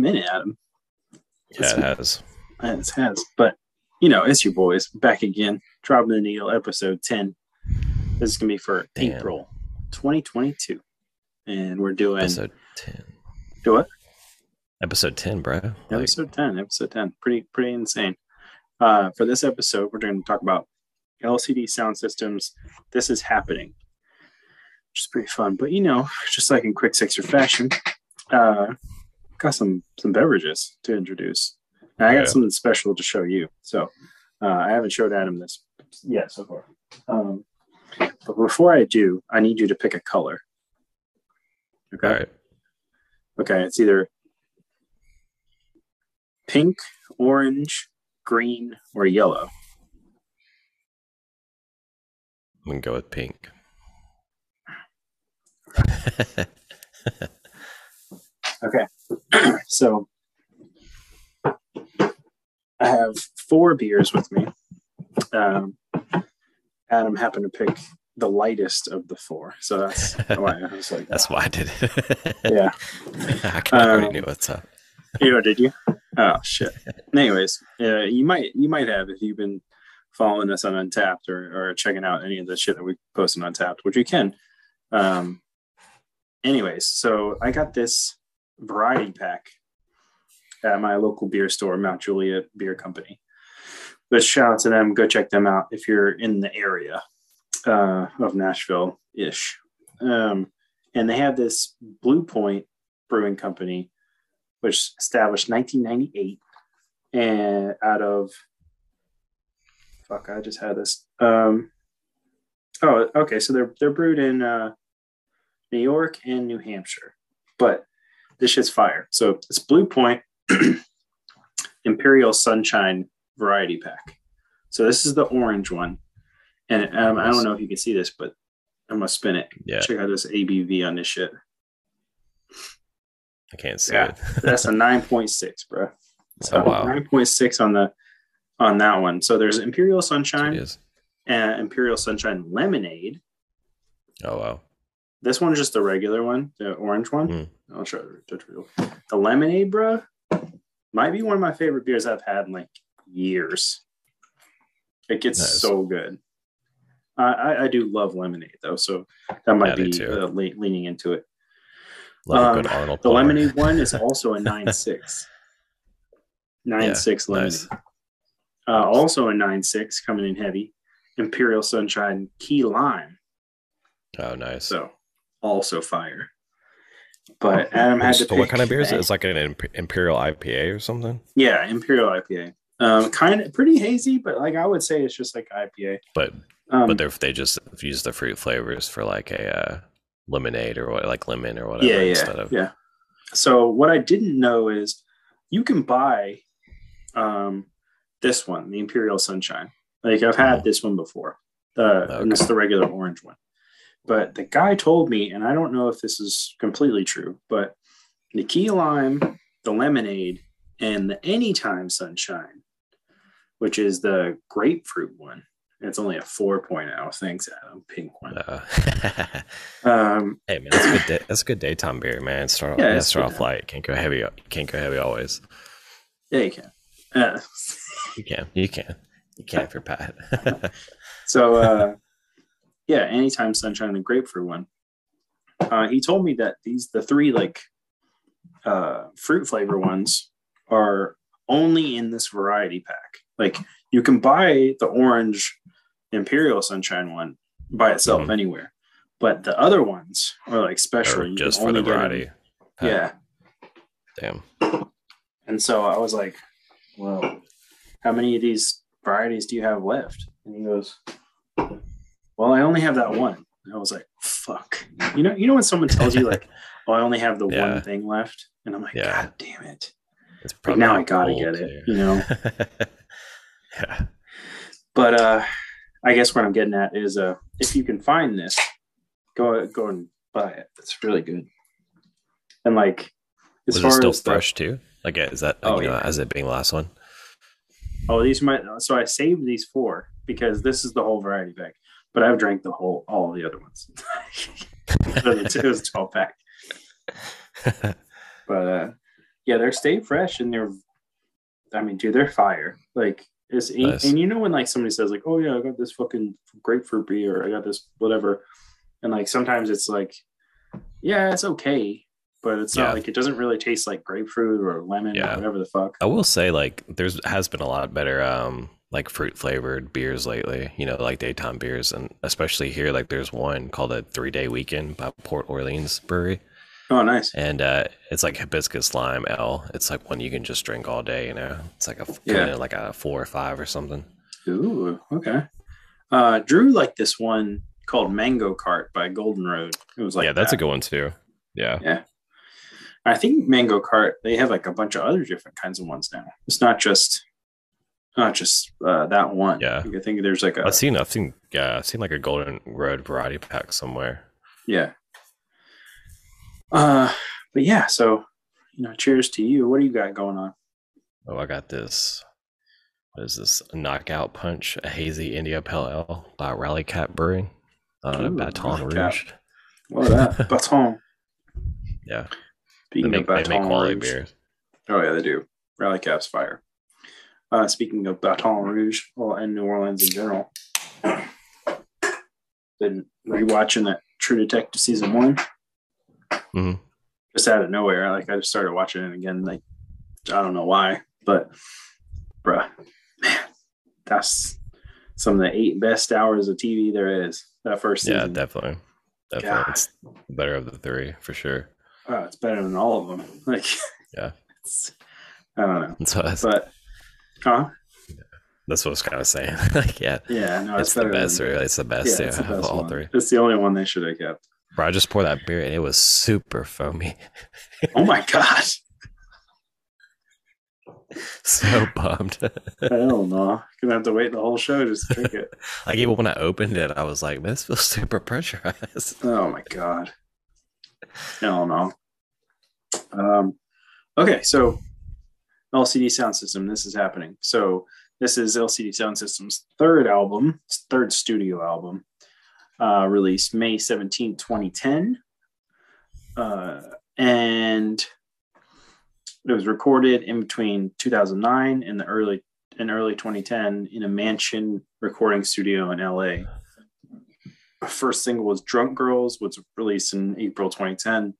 minute, Adam. Yeah, it has. It has. But, you know, it's your boys back again. Dropping the needle, episode 10. This is going to be for Damn. April 2022. And we're doing. Episode 10. Do what? Episode 10, bro. Like, Episode 10. Episode 10. Pretty, pretty insane. Uh, for this episode, we're going to talk about LCD sound systems. This is happening, which is pretty fun. But, you know, just like in quick sixer fashion, uh, got some some beverages to introduce. And I got Yeah. something special to show you. So uh, I haven't showed Adam this yet so far. Um, but before I do, I need you to pick a color. Okay. right. Okay. It's either pink, orange, green, or yellow. I'm going to go with pink. Okay. so I have four beers with me. Um, Adam happened to pick the lightest of the four. So that's why I was like, That's why I did it. yeah. I kind of already Um, knew what's up. You know, did you? Oh shit. Anyways, uh, you might you might have if you've been following us on Untappd or, or checking out any of the shit that we post on Untappd, which you can. Um, anyways, so I got this variety pack at my local beer store, Mount Juliet Beer Company. But shout out to them. Go check them out if you're in the area uh, of Nashville ish. Um, and they have this Blue Point Brewing Company which established 1998 and out of fuck i just had this um oh okay so they're they're brewed in uh new york and new hampshire but this shit's fire so it's blue point imperial sunshine variety pack so this is the orange one and um, i don't know if you can see this but i'm gonna spin it Yeah, check out this abv on this shit I can't see Yeah. it. that's a 9.6 bro So oh, wow. nine point six on the on that one. So there's Imperial Sunshine and Imperial Sunshine Lemonade. Oh, wow. This one's just the regular one, the orange one. Mm. I'll show you. The lemonade, bro, might be one of my favorite beers I've had in like years. It gets Nice. so good. I, I, I do love lemonade though, so that might Yeah, be uh, le- leaning into it. Love a good Um, Arnold. The Palmer. lemonade one is also a nine six. Nine Yeah, six lemonade. nice. Uh, also a nine six coming in heavy. Imperial Sunshine Key Lime. Oh, nice. So also fire. But Adam had to So pick. what kind of beer is it? It's like an Imperial IPA or something? Yeah, Imperial IPA. Um, kind of pretty hazy, but like I would say it's just like IPA. But Um, but they just use the fruit flavors for like a uh, lemonade or what, like lemon or whatever yeah, yeah, of yeah. So what I didn't know is you can buy um, this one, the Imperial Sunshine. Like I've had Mhm. this one before, uh, and it's the regular orange one. But the guy told me, and I don't know if this is completely true, but the key lime, the lemonade, and the anytime sunshine, which is the grapefruit one. It's only a 4.0. Thanks, Adam. Pink one. Uh, Um, hey man, that's a good. Day, that's a good daytime beer, man. Start off, Yeah, yeah, start off light. Can't go heavy. Can't go heavy always. yeah, you can. Uh, You can. You can. You can if you're Pat. So uh yeah, anytime sunshine and grapefruit one. Uh he told me that these the three like uh fruit flavor ones are only in this variety pack. Like you can buy the orange imperial sunshine one by itself Mhm. anywhere. But the other ones are like special. You just for the only get 'em- variety. Yeah. Damn. And so I was like, well, how many of these varieties do you have left? And he goes, well, I only have that one. And I was like, fuck. You know, you know when someone tells you like, oh, I only have the Yeah. one thing left, and I'm like, Yeah. god damn it. It's But now I gotta get it, too. you know. yeah. But uh, I guess what I'm getting at is, uh, if you can find this, go go and buy it. It's really good. And like, as Was far it still as the- fresh too? Like, is that Oh, you know, yeah. as it being the last one? Oh, these might. So I saved these four because this is the whole variety pack. But I've drank the whole, all the other ones. it was a twelve pack. But uh, Yeah, they're stay fresh and they're. I mean, dude, they're fire. Like it's Nice. and you know when like somebody says like, oh yeah, I got this fucking grapefruit beer, I got this whatever, and like sometimes it's like, yeah, it's okay, but it's Yeah. not like it doesn't really taste like grapefruit or lemon Yeah. or whatever the fuck. I will say, like, there's has been a lot better, um, like fruit flavored beers lately. You know, like daytime beers, and especially here, like, there's one called a Three Day Weekend by Port Orleans Brewery, Oh, nice. and uh, it's like hibiscus lime ale. It's like one you can just drink all day. You know, it's like a Yeah. like a four or five or something. Ooh, okay. Uh, Drew liked this one called Mango Cart by Golden Road. It was like yeah, that's that. a good one too. Yeah. Yeah, I think Mango Cart they have like a bunch of other different kinds of ones now. It's not just not just uh, that one. Yeah. I think there's like a I've seen, I've seen, yeah, I've seen like a Golden Road variety pack somewhere. yeah. Uh, but yeah. So you know, cheers to you. What do you got going on? Oh, I got this. What is this? Knockout Punch, a hazy India Pale Ale by Rally Cap Brewing. Uh, Ooh, Baton Rally Cat. What up, Baton? Yeah, they Speaking make, of they Baton make quality Rouge. beers. Oh yeah, they do. Rally Cap's fire. Uh, speaking of Baton Rouge, well, and New Orleans in general, been rewatching that True Detective season one. Mhm. Just out of nowhere, like I just started watching it again. Like I don't know why, but bruh, man, that's some of the eight best hours of TV there is. That first season. Yeah, definitely. Definitely. God. It's better of the three for sure. oh, it's better than all of them. Like, Yeah. I don't know, That's what I was, but huh? that's what I was kind of saying. like, yeah, Yeah, no, it's, it's, the best. than- Really. It's the best. Yeah, Yeah, it's the best all one. three. It's the only one they should have kept. Bro, I just poured that beer and it was super foamy. Oh my god! so bummed. Hell no! Gonna have to wait the whole show just to drink it. like even when I opened it, I was like, "This feels super pressurized." Oh my god! Hell no! Um, okay, so LCD Sound System. This is happening. So this is LCD Sound System's third album, third studio album, uh, released May 17, 2010. Uh, and it was recorded in between 2009 and the early in early 2010 in a mansion recording studio in LA. First single was Drunk Girls, was released in April 2010,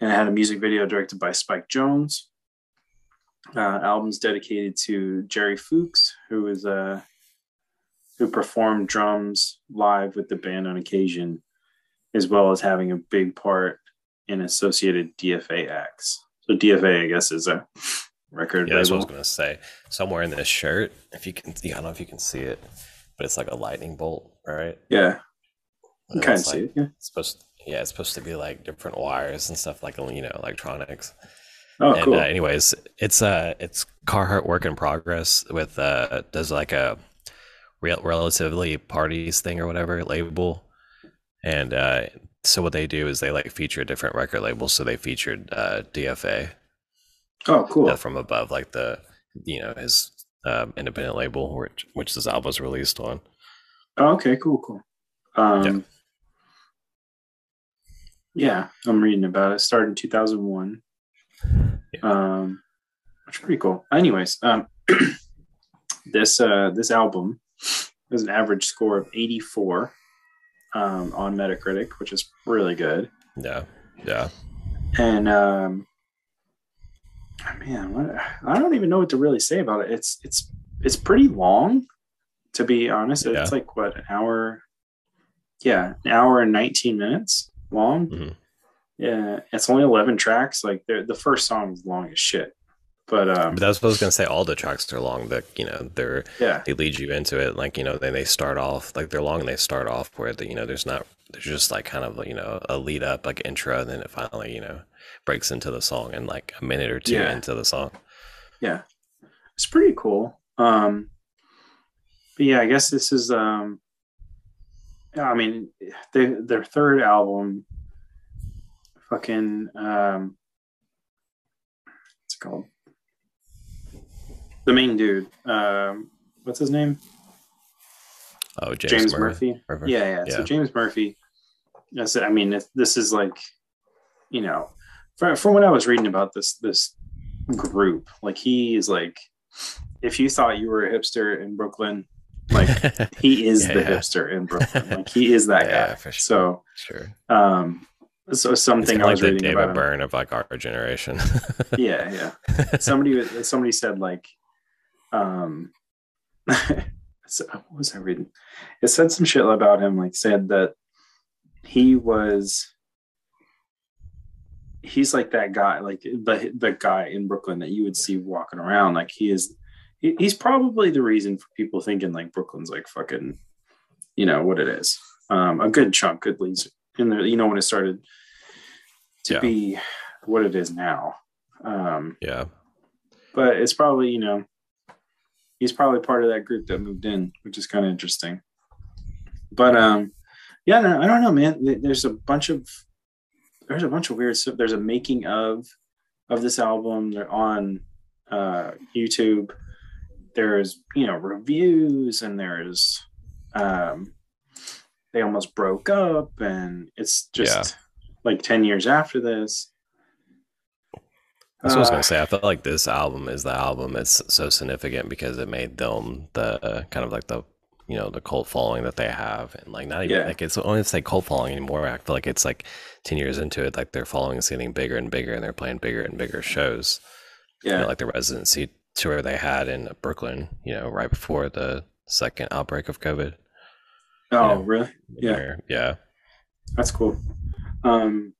and it had a music video directed by Spike Jonze. Uh, albums dedicated to Jerry Fuchs, who is a who performed drums live with the band on occasion, as well as having a big part in associated DFA acts. So DFA, I guess, is a record Yeah, that's what I was gonna say. Somewhere in this shirt, if you can, I don't know if you can see it, but it's like a lightning bolt, right? Yeah, you kind of it's see like- it. Yeah. It's supposed, yeah, it's supposed to be like different wires and stuff, like you know, electronics. Oh, and cool. uh, anyways, it's uh, it's Carhartt work in progress with uh, does like a real relatively parties thing or whatever label, and uh, so what they do is they like feature different record labels. So they featured uh, DFA oh, cool. uh, from above, like the you know his um, independent label, which which this album was released on. Oh, okay, cool, cool. Um, yeah. I'm reading about it. Started in 2001. Yeah. Um, which is pretty cool. Anyways, um, this uh, this album has an average score of 84 um, on Metacritic, which is really good. Yeah, yeah, And um, man, what, I don't even know what to really say about it. It's it's it's pretty long, to be honest. Yeah. It's like what an hour? Yeah, an hour and nineteen minutes long. Mhm. Yeah, it's only eleven tracks. Like they're- the first song is long as shit, but um, but that's what I was gonna say. All the tracks are long. That you know they're yeah, they lead you into it like you know then they start off like they're long and they start off where the, you know there's not there's just like kind of you know a lead up like intro and then it finally you know breaks into the song in like a minute or two Yeah. into the song yeah, it's pretty cool. Um, but yeah, I guess this is um, I mean, they, their third album, fucking um, what's it called? The main dude, um, what's his name? oh james, James, murphy, Murphy. Murphy? Yeah, yeah, So James Murphy. I said, I mean, this is like, you know, from, from what I was reading about this this group. Like he is like, if you thought you were a hipster in Brooklyn, like he is Yeah, the yeah. hipster in Brooklyn. Like he is that Yeah, guy. for sure. So, sure. um, so It's something kinda I like was the reading David about. Byrne of like our generation. Yeah, yeah. somebody somebody said like um so, what was i reading it said some shit about him like said that he was he's like that guy like the the guy in brooklyn that you would see walking around like he is he, he's probably the reason for people thinking like brooklyn's like fucking you know what it is um a good chunk at least in the you know when it started to Yeah. be what it is now um yeah. but it's probably you know he's probably part of that group that moved in which is kind of interesting. But um yeah no, i don't know man. There's a bunch of there's a bunch of weird stuff. There's a making of of this album. They're on uh youtube. There's you know reviews and there's um they almost broke up and it's just like 10 years after this That's what I was Uh, gonna say. I felt like this album is the album. It's so significant because it made them the uh, kind of like the you know the cult following that they have, and like not even Yeah. like it's only say cult following anymore. I feel like it's like ten years into it, like their following is getting bigger and bigger, and they're playing bigger and bigger shows. You yeah know, like the residency tour they had in Brooklyn. You know, right before the second outbreak of COVID. Oh really Yeah. Yeah, That's cool. Um,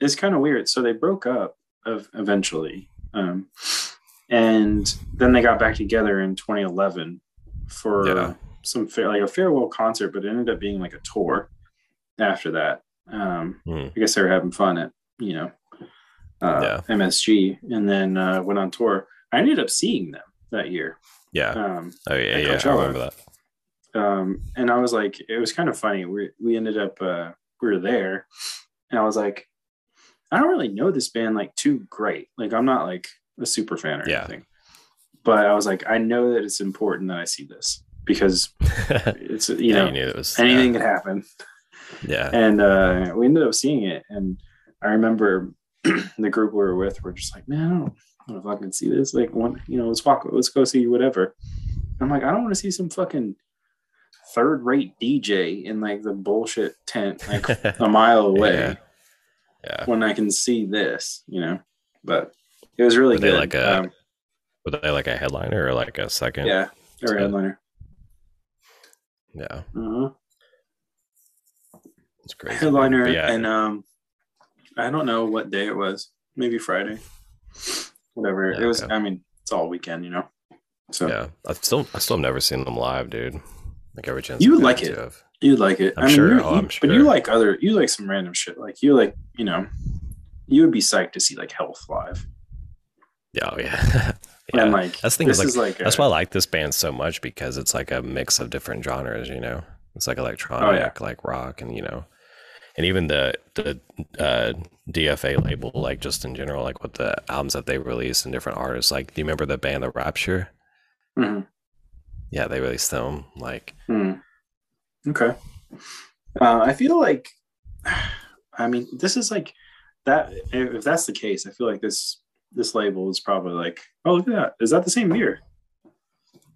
it's kind of weird. So they broke up of eventually, um, and then they got back together in 2011 for Yeah. some fair, like a farewell concert, but it ended up being like a tour after that. Um, Hmm. I guess they were having fun at you know uh, Yeah. MSG, and then uh, went on tour. I ended up seeing them that year. yeah. Um, Oh yeah, yeah. I remember that. Um, and I was like, it was kind of funny. We we ended up uh, we were there, and I was like, I don't really know this band like too great. Like I'm not like a super fan or Yeah. anything, but I was like, I know that it's important that I see this because it's you yeah, know you it was anything could happen. Yeah, And uh, we ended up seeing it, and I remember the group we were with were just like, man, I don't, I don't know if I can see this. Like, one, you know, let's walk, let's go see whatever. I'm like, I don't want to see some fucking third-rate DJ in like the bullshit tent, like a mile away, Yeah. yeah. when I can see this, you know. But it was really Were good. like a- um, Were they like a headliner or like a second? yeah, were good. headliner. yeah, Uh-huh. it's crazy. headliner yeah, and um i don't know what day it was maybe friday whatever Yeah, it was okay. i mean it's all weekend you know so yeah. I still, I still have never seen them live, dude. Like every chance you would like it. have. you'd like it I'm i mean sure. you- Oh, I'm but you like other you like some random shit like you like you know you would be psyched to see like health live Yeah, oh, yeah. yeah. and like that's the thing is, is like That's a- why I like this band so much because it's like a mix of different genres, you know. It's like electronic, Oh, yeah. like rock, and you know, and even the the uh, DFA label, like just in general, like what the albums that they release and different artists. Like, do you remember the band The Rapture? Mhm. Yeah, they released them. Like, Hmm. Okay. Uh, I feel like, I mean, this is like that. If that's the case, I feel like this this label is probably like, oh look at that. Is that the same beer?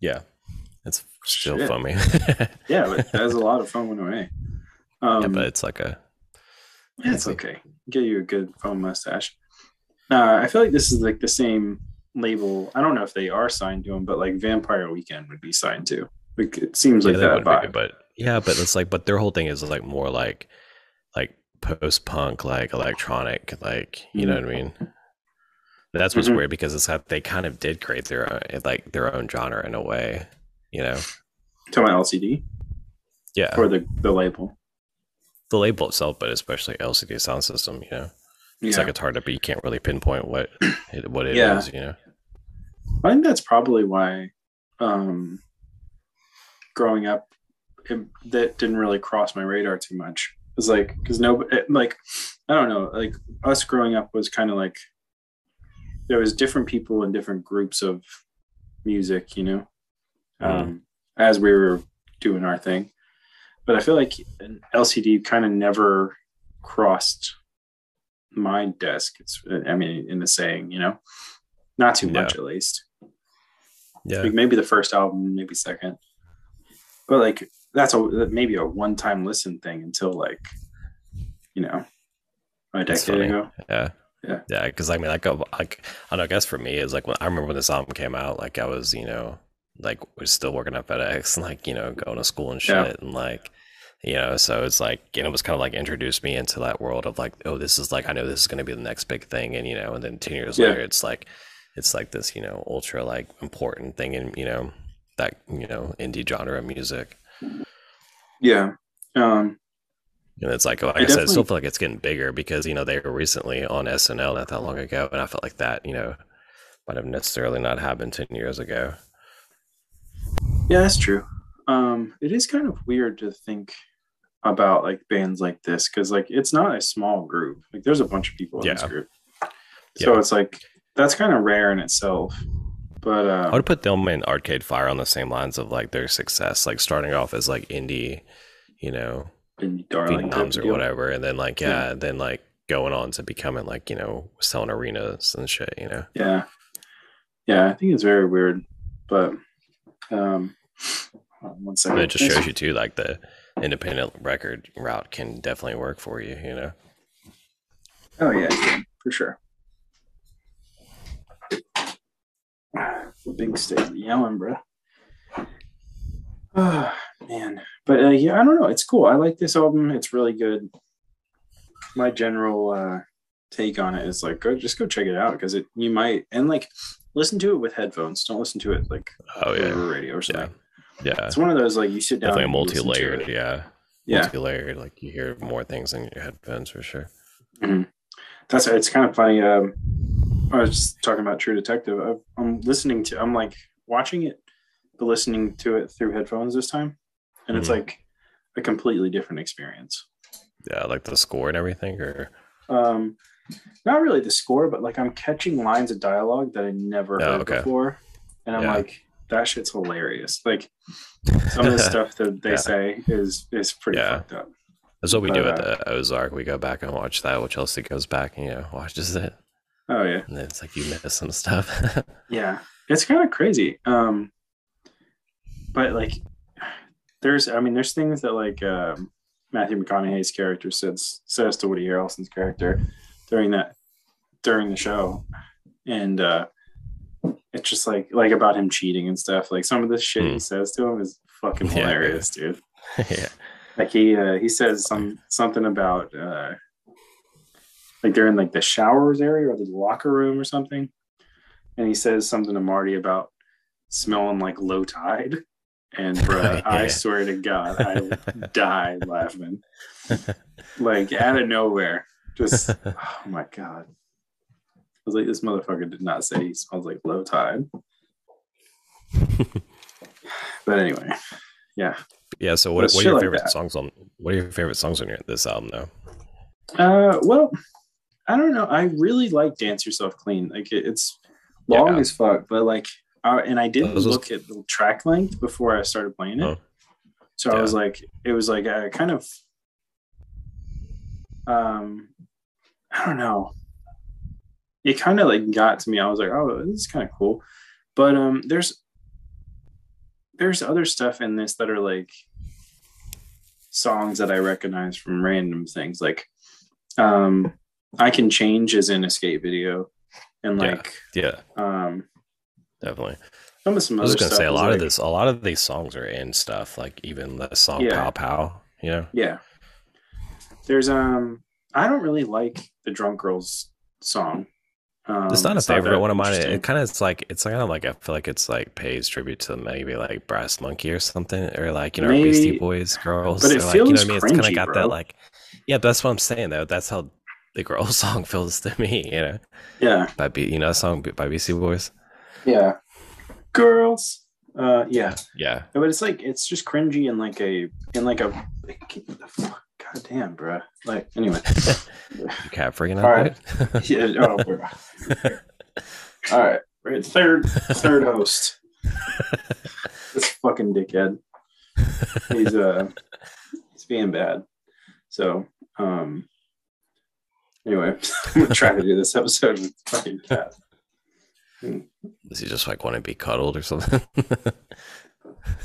yeah, it's still Shit. foamy. Yeah, but that's a lot of fun went away. Um, yeah, but it's like a yeah, it's okay. Get you a good foam mustache. Uh, I feel like this is like the same label. I don't know if they are signed to them, but like Vampire Weekend would be signed to. Like it seems like yeah, they that would be, but yeah, but it's like, but their whole thing is like more like like post punk, like electronic, like you know what I mean. That's what's Mhm. weird because it's that they kind of did create their own, like their own genre in a way, you know. to my LCD Yeah, or the the label. the label itself, but especially LCD sound system, you know. Yeah. It's like it's hard to be. You can't really pinpoint what it, what it is, Yeah. you know. I think that's probably why um, growing up, it, that didn't really cross my radar too much. It's like because no, it, like I don't know, like us growing up was kind of like there was different people in different groups of music, you know, um, as we were doing our thing. But I feel like an LCD kind of never crossed my desk. It's, I mean, in the saying, you know, not too Yeah. much at least. Yeah. Like maybe the first album, maybe second, but like that's a maybe a one time listen thing until like you know a decade ago. Yeah. Yeah. Yeah. Because I mean, like, like, I don't know, I guess for me, it's like when I remember when this album came out, like, I was, you know, like, was still working at FedEx and, like, you know, going to school and shit. Yeah. And, like, you know, so it's like, and it was kind of like introduced me into that world of like, oh, this is like, I know this is going to be the next big thing. And, you know, and then 10 years Yeah. later, it's like, it's like this, you know, ultra like important thing in, you know, that, you know, indie genre of music. Yeah. Um, And it's like, like I, I said, I still feel like it's getting bigger because, you know, they were recently on SNL not that long ago. And I felt like that, you know, might have necessarily not happened 10 years ago. yeah, that's true. Um, it is kind of weird to think about like bands like this because like it's not a small group. Like there's a bunch of people in this group. So Yeah. it's like that's kind of rare in itself. But I uh, would put them and Arcade Fire on the same lines of like their success, like starting off as like indie, you know, indie darling type phenoms of or deal. whatever. And then like, Yeah. yeah, then like going on to becoming like, you know, selling arenas and shit, you know? Yeah. Yeah, I think it's very weird. But um one second. But it just shows you too, like the independent record route can definitely work for you, you know? Oh yeah, yeah, for sure. Big stick yelling, bro. Oh man, but uh, yeah, I don't know. It's cool. I like this album. It's really good. My general uh, take on it is like, go just go check it out because it you might and like listen to it with headphones. Don't listen to it like Oh, yeah. over radio or something. Yeah. Yeah, it's one of those like you sit down. Definitely and you listen to multi-layered, yeah. Yeah, Multi-layered, like you hear more things in your headphones for sure. that's it's kind of funny. Um, I was just talking about True Detective. I, I'm listening to. I'm like watching it, but listening to it through headphones this time, and it's Mhm. like a completely different experience. Yeah, like the score and everything, or Um, not really the score, but like I'm catching lines of dialogue that I never Oh, heard okay. before, and I'm Yeah. like, that shit's hilarious. Like some of the stuff that they Yeah. say is is pretty Yeah. fucked up. that's what we do But, at the Ozark. We go back and watch that. Which Chelsea goes back and you know watches it, Oh yeah. and then it's like you miss some stuff. Yeah, it's kind of crazy. Um, but like, there's, I mean, there's things that like um, Matthew McConaughey's character says says to Woody Harrelson's character during that during the show, and uh, it's just like like about him cheating and stuff. Like some of the shit he Hmm. says to him is fucking Yeah, hilarious, dude. yeah, Like he uh, he says some something about uh, like they're in like the showers area or the locker room or something, and he says something to Marty about smelling like low tide. And bruh, I swear to God, I died laughing. Like out of nowhere. Just oh my god. I was like, this motherfucker did not say he smells like low tide. but anyway, yeah. yeah. So what, what are your favorite songs on? What are your favorite songs on your, this album though? Uh, well, I don't know. I really like "Dance Yourself Clean." Like it, it's long Yeah. as fuck, but like, uh, and I didn't look at the track length before I started playing it. Oh. So I was like, it was like a kind of, um, I don't know. It kind of like got to me. I was like, oh, this is kind of cool, but um, there's there's other stuff in this that are like songs that I recognize from random things. Like, um, I can change is in escape video, and like, Yeah, um, definitely. some of some I was gonna say a lot of this, a lot of these songs are in stuff. Like even the song Yeah. "Pow Pow," you know. Yeah. There's um I don't really like the drunk girls song. Um, It's not a that favorite one of mine. It, interesting. kind of it's like it's kind of like I feel like it's like pays tribute to maybe like Brass Monkey or something, or like you know Maybe, Beastie Boys girls. but it or like, you know what feels I mean? It's kind of got bro. that like yeah. But that's what I'm saying though. That's how the girl song feels to me. You know, Yeah. by B, you know, a song by Beastie Boys. Yeah. Girls. Uh yeah. Yeah, But it's like it's just cringy and like a in like a like, what the fuck? God damn, bro. Like anyway. cat freaking out. All right. dude? yeah, oh, bro. All right. We're at third third host. this fucking dickhead. He's uh he's being bad. So um anyway, I'm gonna try to do this episode with fucking cat. Hmm. Does he just like want to be cuddled or something?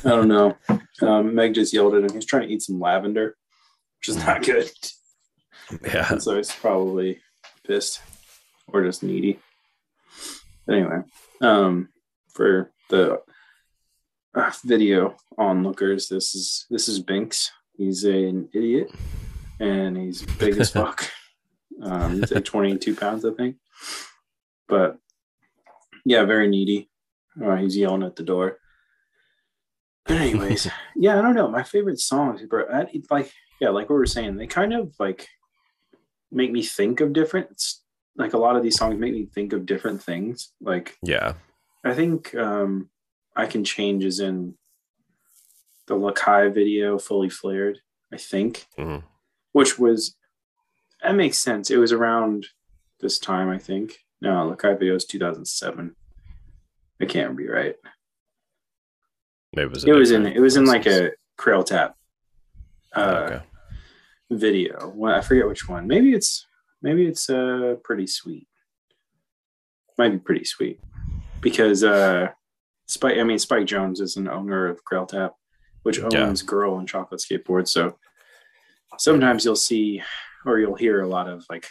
I don't know. Um, Meg just yelled at him. He's trying to eat some lavender, which is not good. yeah. And so he's probably pissed or just needy. Anyway, um, for the uh, video onlookers, this is this is Binks. He's an idiot, and he's big as fuck. Um, he's like 22 pounds, I think. But yeah, very needy. Uh, he's yelling at the door. But anyways, yeah, I don't know. My favorite songs, bro. I, like yeah, like what we were saying, they kind of like make me think of different. Like a lot of these songs make me think of different things. Like Yeah. I think um, I Can Change is in the Lakai video, Fully Flared, I think, Mhm. which was, that makes sense. It was around this time, I think. No, Lakai video is 2007. I can't be right. Maybe it was. It was in, it was in like a Crailtap uh, okay. Video. Well, I forget which one. Maybe it's, maybe it's uh, Pretty Sweet. Might be Pretty Sweet. Because uh, Spike, I mean, Spike Jonze is an owner of Crailtap, which owns Yeah. Girl and Chocolate Skateboard. So sometimes you'll see or you'll hear a lot of like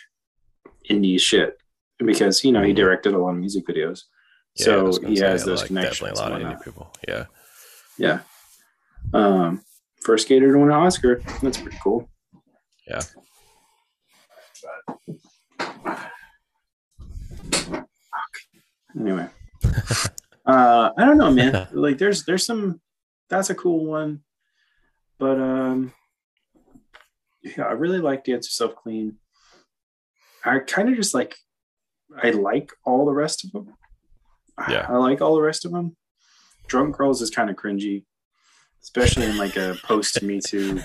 indie shit because, you know, he Mhm. directed a lot of music videos. Yeah, so he say, has those like, connections. Definitely a lot of indie people. Yeah. Yeah. Um, first skater to win an Oscar. That's pretty cool. Yeah. Anyway, uh, I don't know, man. like, there's there's some. That's a cool one, but um, yeah, I really like Dance Yourself Clean. I kind of just like. I like all the rest of them. Yeah. I like all the rest of them. Drunk Girls is kind of cringy, especially in like a post Me Too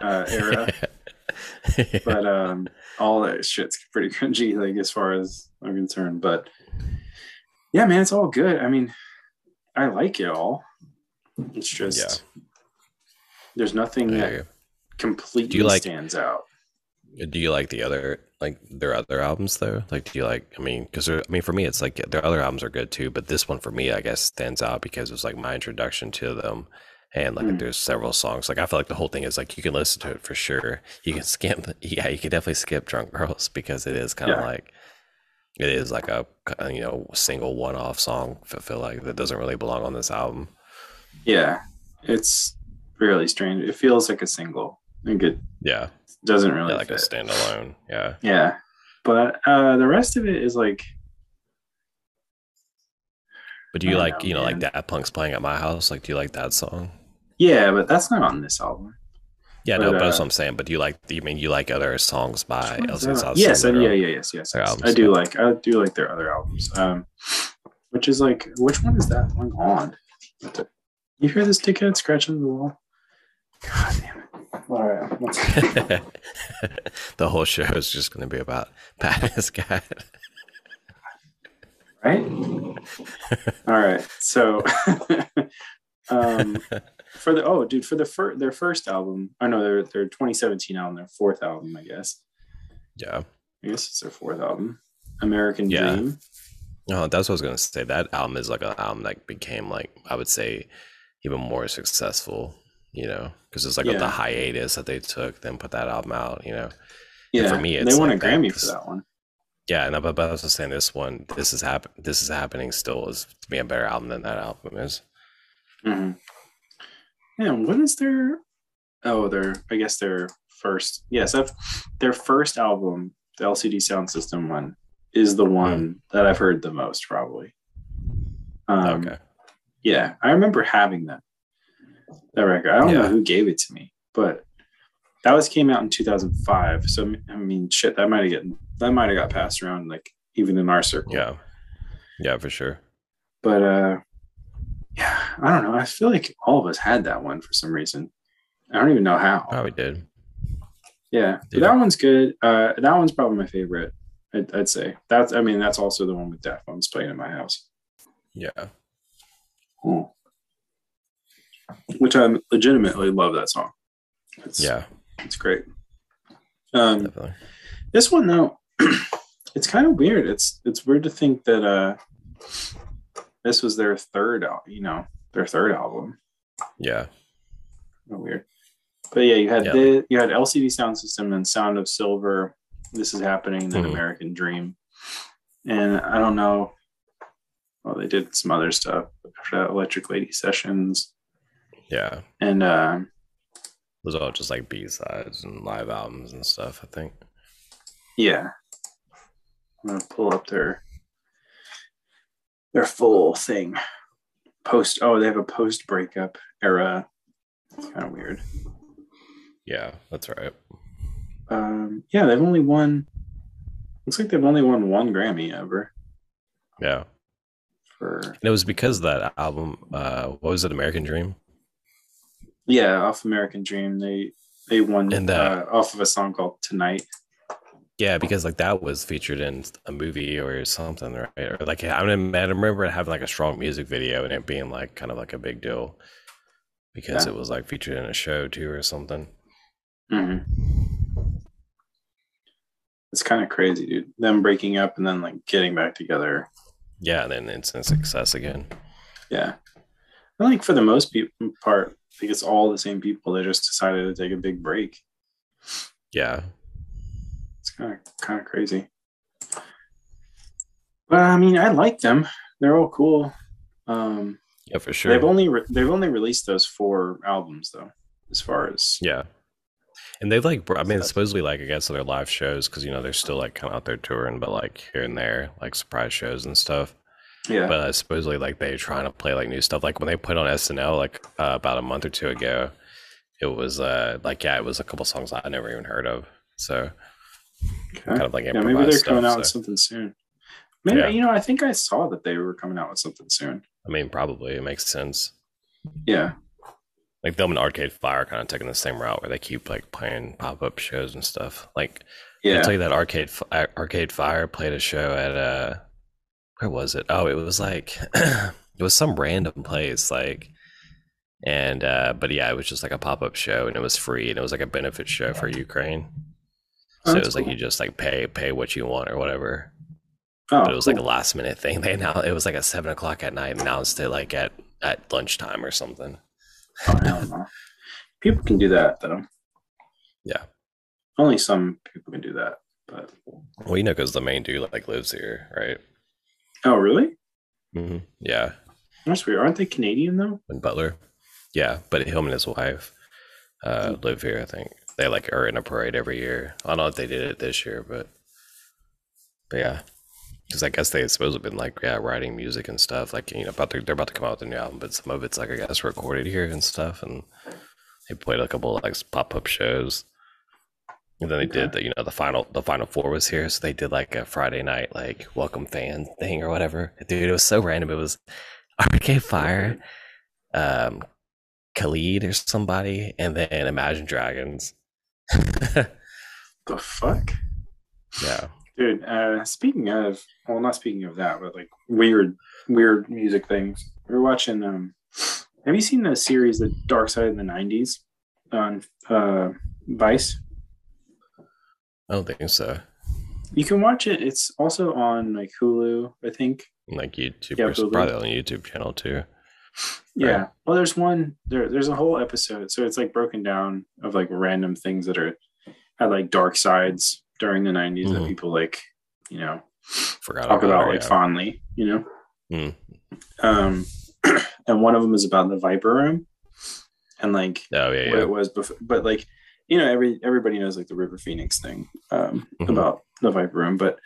uh, era. but um all that shit's pretty cringy like as far as i'm concerned but yeah man it's all good i mean i like it all it's just yeah. there's nothing Yeah, that completely Do you like- stands out Do you like the other like their other albums though? Like, do you like? I mean, because I mean, for me, it's like their other albums are good too, but this one for me, I guess, stands out because it was like my introduction to them, and like Mm. there's several songs. Like, I feel like the whole thing is like you can listen to it for sure. You can skip, yeah, you can definitely skip Drunk Girls because it is kind of Yeah. like it is like a you know single one-off song. I feel like that doesn't really belong on this album. yeah it's really strange it feels like a single like it Yeah, doesn't really yeah, like a fit. standalone. Yeah, yeah but uh the rest of it is like but do you like know, you know like that Punk's playing at my house? Like, do you like that song? Yeah but that's not on this album Yeah, But, no, but that's uh, what I'm saying. But do you like? You mean you like other songs by Which one's LC that? Yes, I, yeah, yeah, yes, yes, yes. I do like I do like their other albums. Um, which is like, which one is that one on? You hear this dickhead scratching the wall? God damn it! All right, the whole show is just going to be about Pat guy. right? All right, so um, for the oh, dude, for the fir- their first album, I know their their 2017 album, their fourth album, I guess. yeah. I guess it's their fourth album, American Yeah. Dream. No, that's what I was to say. That album is like an album that became like I would say even more successful. You know, because it's like Yeah. the hiatus that they took, then put that album out. You know, Yeah, for me, they won like a. Grammy This- for that one. yeah. And but, but I was just saying this one, this is happen, this is happening still is to be a better album than that album is. hmm Yeah, what is their? Oh, their I guess their first. Yes, that their first album, the LCD Sound System one, is the one that I've heard the most probably. Um, okay. Yeah, I remember having that that record. I don't know who gave it to me, but that was came out in 2005. So I mean, shit, that might have gotten that might have got passed around like even in our circle. Yeah. Yeah, for sure. but uh yeah i don't know i feel like all of us had that one for some reason i don't even know how Probably did. yeah Yeah. that one's good uh that one's probably my favorite I'd, I'd say that's i mean that's also the one with Deaf Deftones playing in my house Yeah. Cool. which i legitimately love that song it's, Yeah. it's great um Definitely. This one though, it's kind of weird. It's it's weird to think that uh this was their third, you know, their third album. Yeah. Weird. But yeah, you had Yeah. the you had LCD Sound System and Sound of Silver. This is happening. Then Mhm. American Dream, and I don't know. Well, they did some other stuff. After that, Electric Lady Sessions, Yeah. and uh, Those are all just like B sides and live albums and stuff, I think. yeah, I'm gonna pull up their their full thing. Post. Oh, they have a post breakup era. It's kind of weird. Yeah, that's right. Um, yeah, they've only won. Looks like they've only won one Grammy ever Yeah. for And it was because of that album, uh, what was it, American Dream? yeah off American Dream. They they won And, uh, uh, off of a song called Tonight. Yeah, because like that was featured in a movie or something, right? Or like I, remember it having like a strong music video and it being like kind of like a big deal because Yeah. it was like featured in a show too or something. hmm It's kind of crazy, dude. Them breaking up and then like getting back together. Yeah, and then instant success again. Yeah, I think for the most people part, I think it's all the same people. They just decided to take a big break. Yeah, kind of kind of crazy. But I mean, I like them. They're all cool. Um, yeah, for sure. They've only re- they've only released those four albums though, as far as Yeah. And they've like, I mean, supposedly like I guess their live shows because you know they're still like kind of out there touring, but like here and there, like surprise shows and stuff. yeah. But uh, supposedly like they're trying to play like new stuff. Like when they put on SNL like uh, about a month or two ago, it was uh like yeah, it was a couple songs I never even heard of. So Okay. kind of like yeah, maybe they're improvised coming stuff, out with something soon. Maybe Yeah. you know, I think I saw that they were coming out with something soon. I mean, probably it makes sense. Yeah, Like them and Arcade Fire kind of taking the same route where they keep like playing pop up shows and stuff. Like yeah, I tell you that Arcade Arcade Fire played a show at uh where was it? Oh, it was like it was some random place like and uh but yeah, it was just like a pop up show and it was free and it was like a benefit show for Ukraine. Oh, So it was like you just like pay pay what you want or whatever. Oh, but it was like a last minute thing. They announced it was like at seven o'clock at night and announced it like at at lunchtime or something. Oh. People can do that though. Yeah. Only some people can do that. But Well, you know, because the main dude like lives here, right? oh, really? hmm Yeah, That's weird. Aren't they Canadian though? Win Butler. Yeah, but him and his wife uh, live here. I think they like are in a parade every year. I don't know if they did it this year, but but yeah, because I guess they supposed to have been like yeah writing music and stuff. Like you know, about to, they're about to come out with a new album, but some of it's like I guess recorded here and stuff. And they played a couple of like pop up shows. And then they did the you know the final the final four was here, so they did like a Friday night like welcome fan thing or whatever. Dude, it was so random. It was Arcade Fire, um, Khalid or somebody, and then Imagine Dragons. The fuck, yeah, dude. Uh, speaking of, well, not speaking of that, but like weird, weird music things. We were watching. Um, have you seen the series The Dark Side of the '90s on uh, Vice? I don't think so. You can watch it. It's also on like Hulu, I think. Like YouTube, Yeah, probably on YouTube channel too. Yeah. Well, there's one there. There's a whole episode, so it's like broken down of like random things that are had like dark sides during the '90s that Mhm. people like, you know, Forgot talk about it, like yeah. fondly. You know. Mm. Um, and one of them is about the Viper Room, and like Oh yeah, what yeah. it was before. But like, you know, every everybody knows like the River Phoenix thing um, Mhm. about the Viper Room, but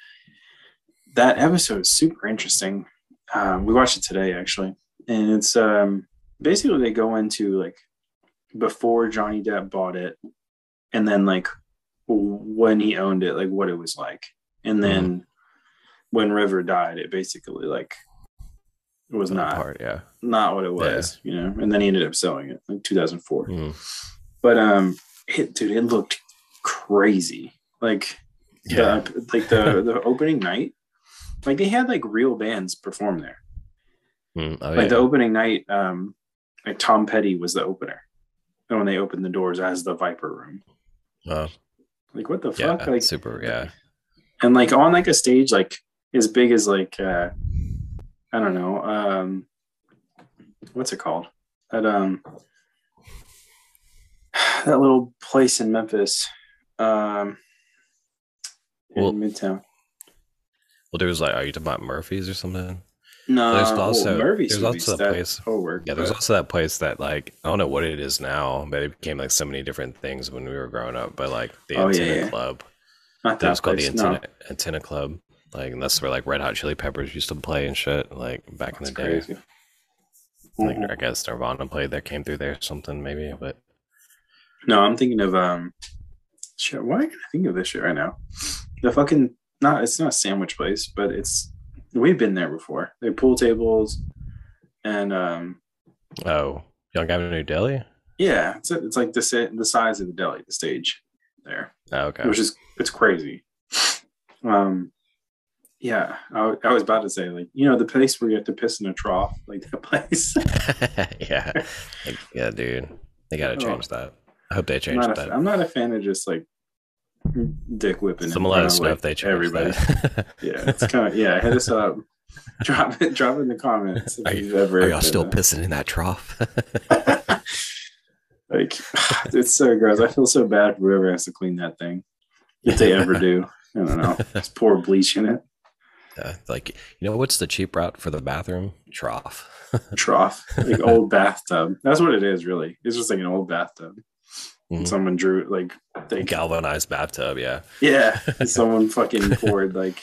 that episode is super interesting. Um, we watched it today actually, and it's um, basically they go into like before Johnny Depp bought it, and then like when he owned it, like what it was like, and then when River died, it basically like it was not apart, yeah. not what it was, you know. And then he ended up selling it like 2004. Mhm. But um, it, dude, it looked crazy. Like Yeah. the, like the the opening night, like they had like real bands perform there. Mm, Oh Like yeah. the opening night, um, like Tom Petty was the opener, and when they opened the doors as the Viper Room, Oh, like what the yeah. fuck, like super. Yeah. and like on like a stage like as big as like uh I don't know. Um, what's it called? That um, that little place in Memphis, um, in Well- Midtown. Well, there was like, are you talking about Murphy's or something? No, There's well, also- Murphy's there's also that place- will work, Yeah, there's but- also that place that like I don't know what it is now, but it became like so many different things when we were growing up. But like the Oh, Antenna yeah. Club, not it that was called the place, no. Antenna Antenna Club. Like, and that's where like Red Hot Chili Peppers used to play and shit. Like back in That's the day, crazy. like Mhm. I guess Nirvana played there, came through there, or something maybe. But No, I'm thinking of um shit, why can I think of this shit right now? The fucking not it's not a sandwich place, but it's we've been there before. They pool tables and um oh, Young Avenue Deli. yeah, it's it's like the the size of the deli, the stage there, Oh, okay. which is it's crazy. Um yeah, I, I was about to say like you know the place where you have to piss in a trough, like that place. yeah, Like, yeah, dude. They gotta Oh. change that. I hope they I'm change not, that. I'm not a fan of just like dick whipping. in Some of, like, if they change everybody. that. Yeah, it's kind of yeah. Hit us up. Drop it. Drop it in the comments. if Are you've ever Are y'all still there. pissing in that trough? like it's so gross. I feel so bad for whoever has to clean that thing if they ever do. I don't know. Just pour bleach in it. Yeah, like you know what's the cheap route for the bathroom? Trough. Trough, like old bathtub. That's what it is. Really, it's just like an old bathtub. Mhm. Someone drew like they Galvanized bathtub. Yeah. yeah. someone fucking poured like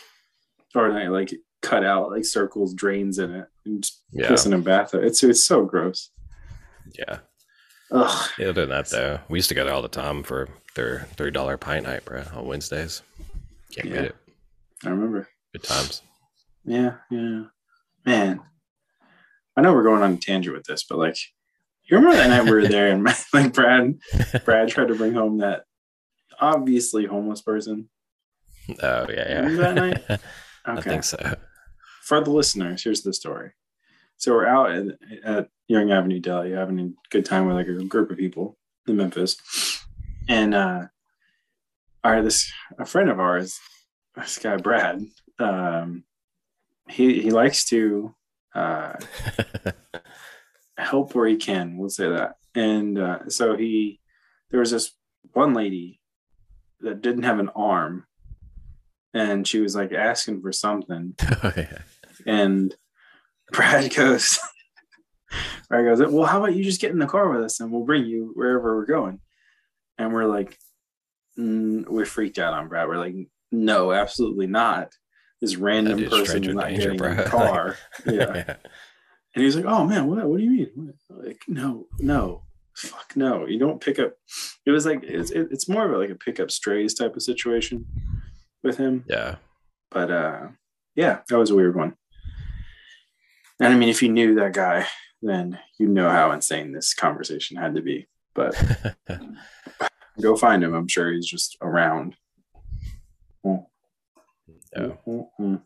or like, like cut out like circles, drains in it, and just Yeah. piss in a bathtub. It's it's so gross. Yeah. Ugh. Yeah, than that though. We used to go there all the time for their three dollar pint night, bro, on Wednesdays. Can't Yeah. beat it. I remember. Good times. Yeah, yeah. Man, I know we're going on a tangent with this, but like, you remember that night we were there and like Brad, Brad tried to bring home that obviously homeless person. Oh yeah, yeah. Remember that night? I Okay. think so. For the listeners, here's the story. So we're out at, at Young Avenue Deli having a good time with like a group of people in Memphis, and uh, our this a friend of ours, this guy Brad, um, he he likes to uh, help where he can. We'll say that. And uh, so he, there was this one lady that didn't have an arm, and she was like asking for something, oh, yeah. and Brad goes, Brad goes, well, how about you just get in the car with us and we'll bring you wherever we're going? And we're like, mm, we're freaked out on Brad. We're like, no, absolutely not. This random person not danger, getting in the car. yeah. And he's like, "Oh man, what? What do you mean? What? Like, no, no, fuck, no. You don't pick up." It was like it's it, it's more of a, like a pick up strays type of situation with him. yeah. But uh, yeah, that was a weird one. And I mean, if you knew that guy, then you know how insane this conversation had to be. But go find him. I'm sure he's just around. Yeah. Mm-mm.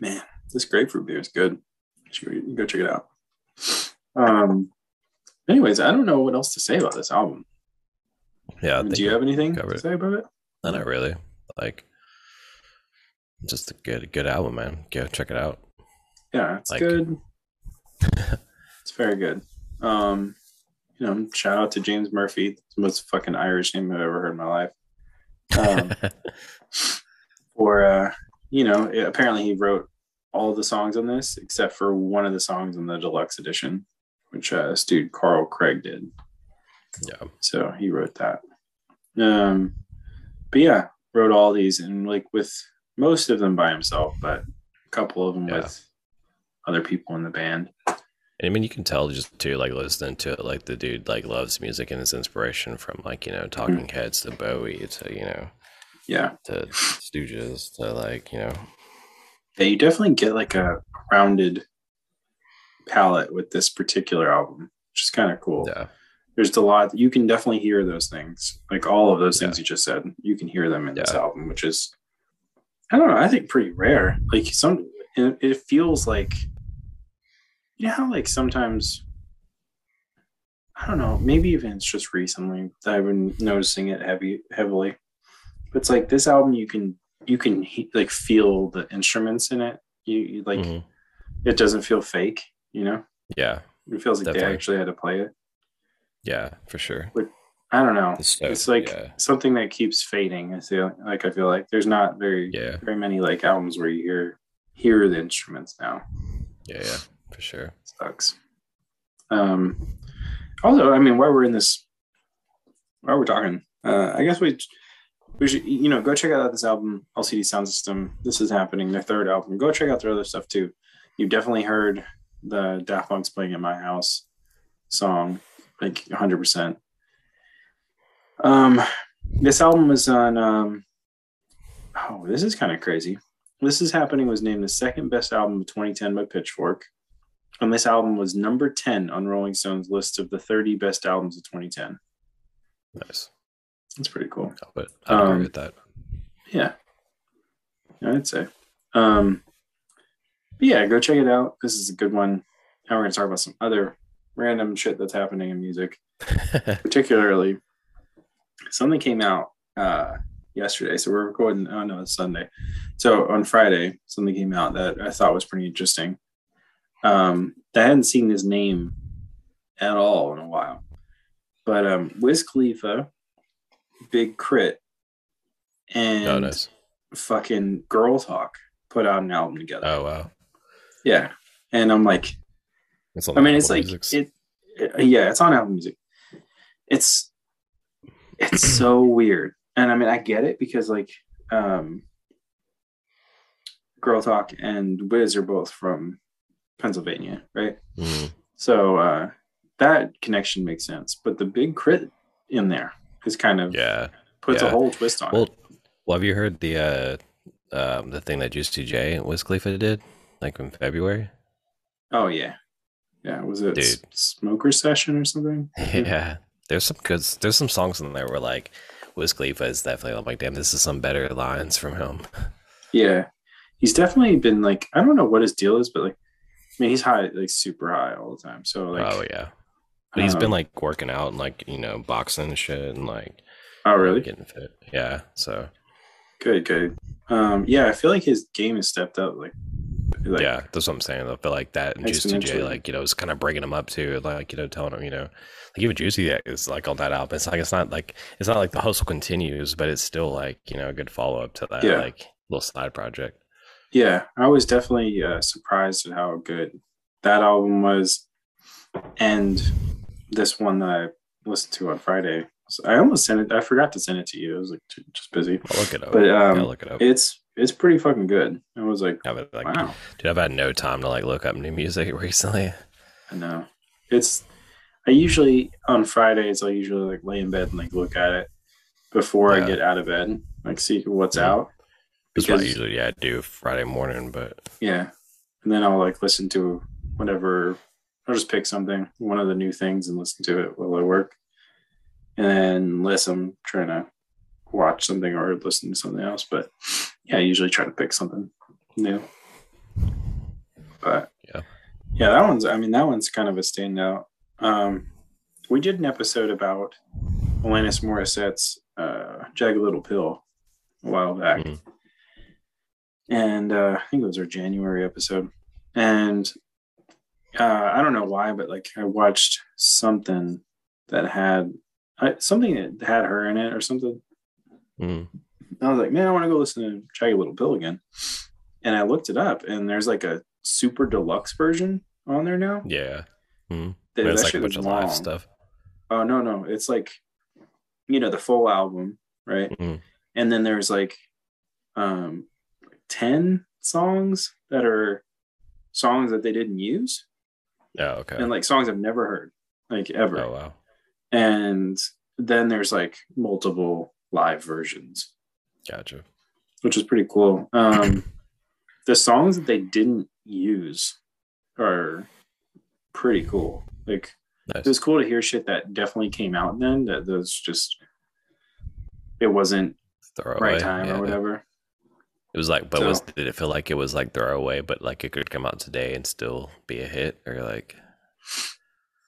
Man, this grapefruit beer is good. You go check it out. Um. Anyways, I don't know what else to say about this album. yeah. I mean, do you have anything to say about it? No, not really. Like, just a good, good album, man. Go check it out. Yeah, it's Like- good. it's very good. Um, you know, shout out to James Murphy, It's the most fucking Irish name I've ever heard in my life. Um, for uh, you know, it- apparently he wrote all the songs on this except for one of the songs on the deluxe edition, which uh, this dude Carl Craig did. yeah. So he wrote that. Um, but yeah, wrote all these and like with most of them by himself, but a couple of them Yeah. with other people in the band. And I mean, you can tell just to like listening to it, like the dude like loves music and his inspiration from like you know Talking Heads to Bowie to you know Yeah. to Stooges to like you know Yeah, you definitely get like a rounded palette with this particular album, which is kind of cool. yeah There's a lot you can definitely hear those things, like all of those things Yeah. you just said. You can hear them in this album, which is I don't know. I think pretty rare. Like some, it, it feels like you know how like sometimes I don't know. Maybe even it's just recently that I've been noticing it heavy heavily. But it's like this album, you can you can he- like feel the instruments in it You, you like Mhm. it doesn't feel fake. You know, Yeah, it feels like they actually had to play it. yeah, for sure. I don't know. Stove, it's like yeah. something that keeps fading. I feel like I feel like there's not very Yeah, very many like albums where you hear hear the instruments now. yeah, yeah, for sure. Sucks. Um. Also, I mean, while we're in this, while we're talking, uh, I guess we we should you know go check out this album, LCD Soundsystem. This is happening. Their third album. Go check out their other stuff too. You've definitely heard the Daft Punk's playing at my house song, like 100. percent Um, this album was on. Um, oh, this is kind of crazy. This is happening was named the second best album of 2010 by Pitchfork. And this album was number 10 on Rolling Stone's list of the 30 best albums of 2010. Nice. That's pretty cool. But I Um, agree with that. Yeah. I'd say. Um, but yeah, go check it out. This is a good one. Now we're going to talk about some other random shit that's happening in music, particularly something came out uh, yesterday. So we're recording, oh no, it's Sunday. So on Friday, something came out that I thought was pretty interesting. Um, I hadn't seen his name at all in a while. But um, Wiz Khalifa, Big K.R.I.T., and oh, nice. fucking Girl Talk put out an album together. Oh, wow. Yeah. And I'm like, It's on I mean, it's like it, it- yeah, it's on Apple Music. It's it's so weird, and I mean, I get it because like, um, Girl Talk and Wiz are both from Pennsylvania, right? Mhm. So uh, that connection makes sense. But the Big K.R.I.T. in there is kind of Yeah. puts a whole twist on it. Well, well, have you heard the uh, um, the thing that Juicy J and Wiz Khalifa did, like in February? Oh yeah, yeah. Was it Dude. Smoker Session or something? Yeah, there's some good. There's some songs in there where like Wiz Khalifa is definitely. I'm like, damn, this is some better lines from him. Yeah, he's definitely been like I don't know what his deal is, but like I mean he's high, like super high all the time. So like, oh yeah, but he's been um, like working out and like you know boxing and shit and like oh really? getting fit. Yeah, so Good, good. Um, yeah, I feel like his game has stepped up. Like, like yeah, that's what I'm saying. I feel like that and Juicy J, like you know, is kind of bringing him up too, like you know, telling him, you know, like even Juicy is like on that album. It's like it's not like it's not like the hustle continues, but it's still like you know a good follow up to that Yeah. like little side project. yeah, I was definitely uh, surprised at how good that album was, and this one that I listened to on Friday. So I almost sent it. I forgot to send it to you. I was like too, just busy. I'll look it up. But um, yeah, I'll look it up. it's it's pretty fucking good. I was like, Yeah, like, wow. dude, I've had no time to like look up new music recently. I know. It's I usually on Fridays I'll usually like lay in bed and like look at it before I get out of bed, like see what's Mhm. out. That's what I Because usually yeah I do Friday morning, but yeah. And then I'll like listen to whatever I'll just pick something, one of the new things and listen to it while I work. And then unless I'm trying to watch something or listen to something else. But yeah, I usually try to pick something new. But Yeah. yeah, that one's. I mean, that one's kind of a standout. Um, we did an episode about Alanis Morissette's uh, "Jagged Little Pill" a while back, Mhm. and uh, I think it was our January episode. And uh, I don't know why, but like I watched something that had I, something that had her in it or something. mm, I was like, man, I want to go listen to Jagged Little Pill again. And I looked it up, and there's like a super deluxe version on there now. yeah, mm. That, it's like a bunch of live stuff. Oh no, no, it's like you know the full album, right? Mhm. And then there's like um ten songs that are songs that they didn't use, Oh, okay. and like songs I've never heard, like ever. oh wow. And then there's like multiple live versions. Gotcha. which is pretty cool. Um, the songs that they didn't use are pretty cool. Like Nice. it was cool to hear shit that definitely came out then. That was just it wasn't Throwaway. right time yeah. or whatever. It was like, but was did it feel like it was like throwaway, but like it could come out today and still be a hit, or like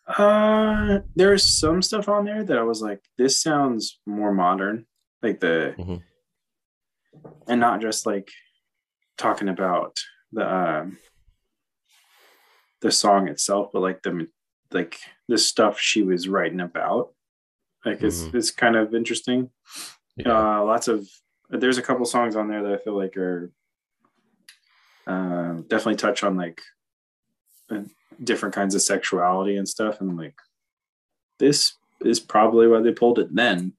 Uh, there's some stuff on there that I was like, this sounds more modern, like the, Mhm. and not just like talking about the um, the song itself, but like the like the stuff she was writing about. Like it's Mhm. it's kind of interesting. Yeah. Uh, lots of there's a couple songs on there that I feel like are uh, definitely touch on like uh, different kinds of sexuality and stuff, and like this is probably why they pulled it then,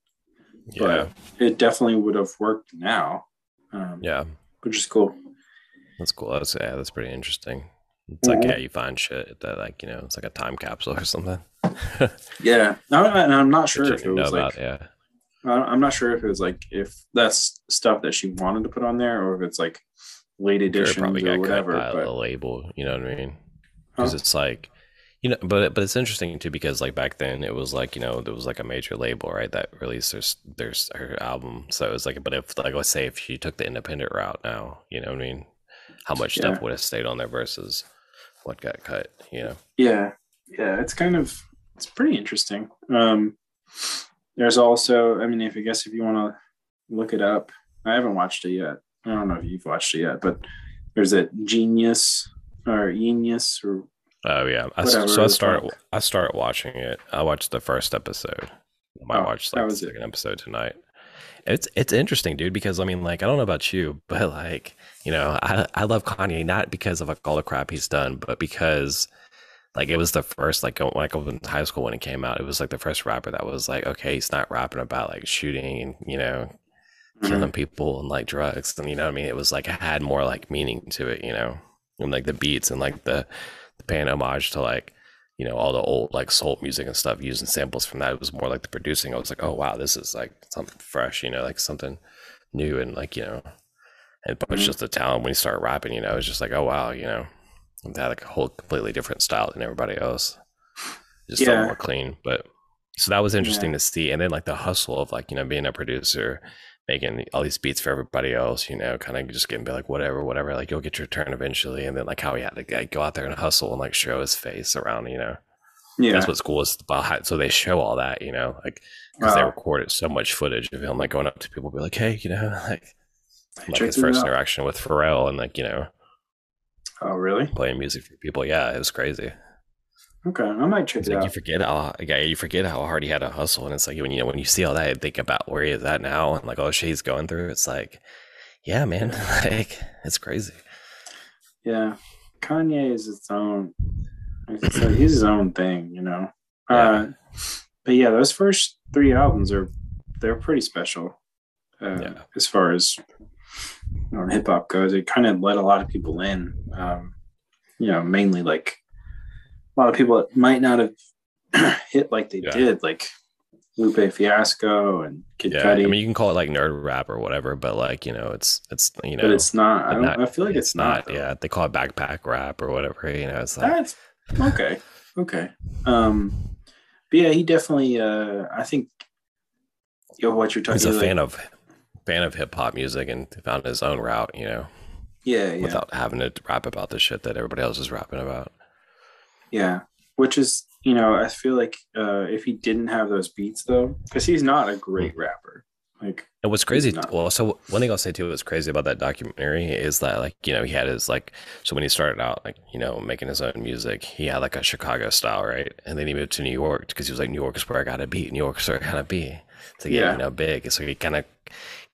yeah. but it definitely would have worked now. Um, Yeah. which is cool. That's cool. That's yeah, that's pretty interesting. It's like Mhm. yeah, you find shit that like you know, it's like a time capsule or something. Yeah, no, and I'm not sure if it was like about, yeah. I- I'm not sure if it was like if that's stuff that she wanted to put on there or if it's like late Sure, editions probably or whatever. by But the label. You know what I mean? Because Huh? it's like, you know, but but it's interesting too because like back then it was like you know there was like a major label right that released their her album. So it was like, but if like let's say if she took the independent route now, you know what I mean? How much Yeah. stuff would have stayed on there versus what got cut? You know? yeah, yeah, it's kind of it's pretty interesting. Um, there's also, I mean, if I guess if you want to look it up, I haven't watched it yet. I don't know if you've watched it yet, but there's a Genius or Genius or Oh yeah. I, so I start. I started watching it. I watched the first episode. I might Oh, watch like the was it. second episode tonight. It's it's interesting, dude, because I mean, like, I don't know about you, but like, you know, I I love Kanye not because of like all the crap he's done, but because like it was the first like when I was in high school when it came out, it was like the first rapper that was like, okay, he's not rapping about like shooting and you know Mm-hmm. killing people and like drugs, and you know what I mean. It was like it had more like meaning to it, you know, and like the beats and like the, the paying homage to like you know all the old like soul music and stuff using samples from that. It was more like the producing. I was like, oh wow, this is like something fresh, you know, like something new and like you know, and but it's Mhm. just the talent when you start rapping, you know, it's just like oh wow, you know, had like a whole completely different style than everybody else. Just Yeah. felt more clean, but so that was interesting to see, and then like the hustle of like you know being a producer making all these beats for everybody else, you know, kind of just getting be like whatever, whatever, like you'll get your turn eventually, and then like how he had to like, go out there and hustle and like show his face around, you know, yeah, that's what's cool is about so they show all that, you know, like because they recorded so much footage of him like going up to people, be like, hey, you know, like like Check his first out. interaction with Pharrell and like you know Oh, really? playing music for people, yeah, it was crazy. Okay, I might check It's it like you forget how yeah, you forget how hard he had to hustle, and it's like when you know when you see all that, you think about where he is at now and like all the shit he's going through. It's like, yeah, man, like it's crazy. Yeah, Kanye is its own. It's like he's his own thing, you know. Yeah. Uh, but yeah, those first three albums are they're pretty special. Uh, Yeah. As far as you know, hip hop goes, it kind of let a lot of people in. Um, you know, mainly like a lot of people that might not have hit like they Yeah. did, like Lupe Fiasco and Kid Yeah, Cudi. I mean you can call it like nerd rap or whatever, but like you know, it's it's you know, but it's not. I don't. not- I feel like it's, not. though. yeah, they call it backpack rap or whatever. You know, it's like That's okay. Okay. Um, but yeah, he definitely. Uh, I think. Yo, what you're talking. About. He's a like- fan of fan of hip hop music and found his own route. You know, Yeah, yeah, without having to rap about the shit that everybody else is rapping about. yeah. Which is, you know, I feel like uh, if he didn't have those beats though, because he's not a great rapper. Like, And what's crazy, well, so one thing I'll say too, what's crazy about that documentary is that, like, you know, he had his, like, so when he started out, like, you know, making his own music, he had like a Chicago style, right? And then he moved to New York because he was like, New York is where I gotta be. New York is where I gotta be to get, Yeah. you know, big. So he kind of,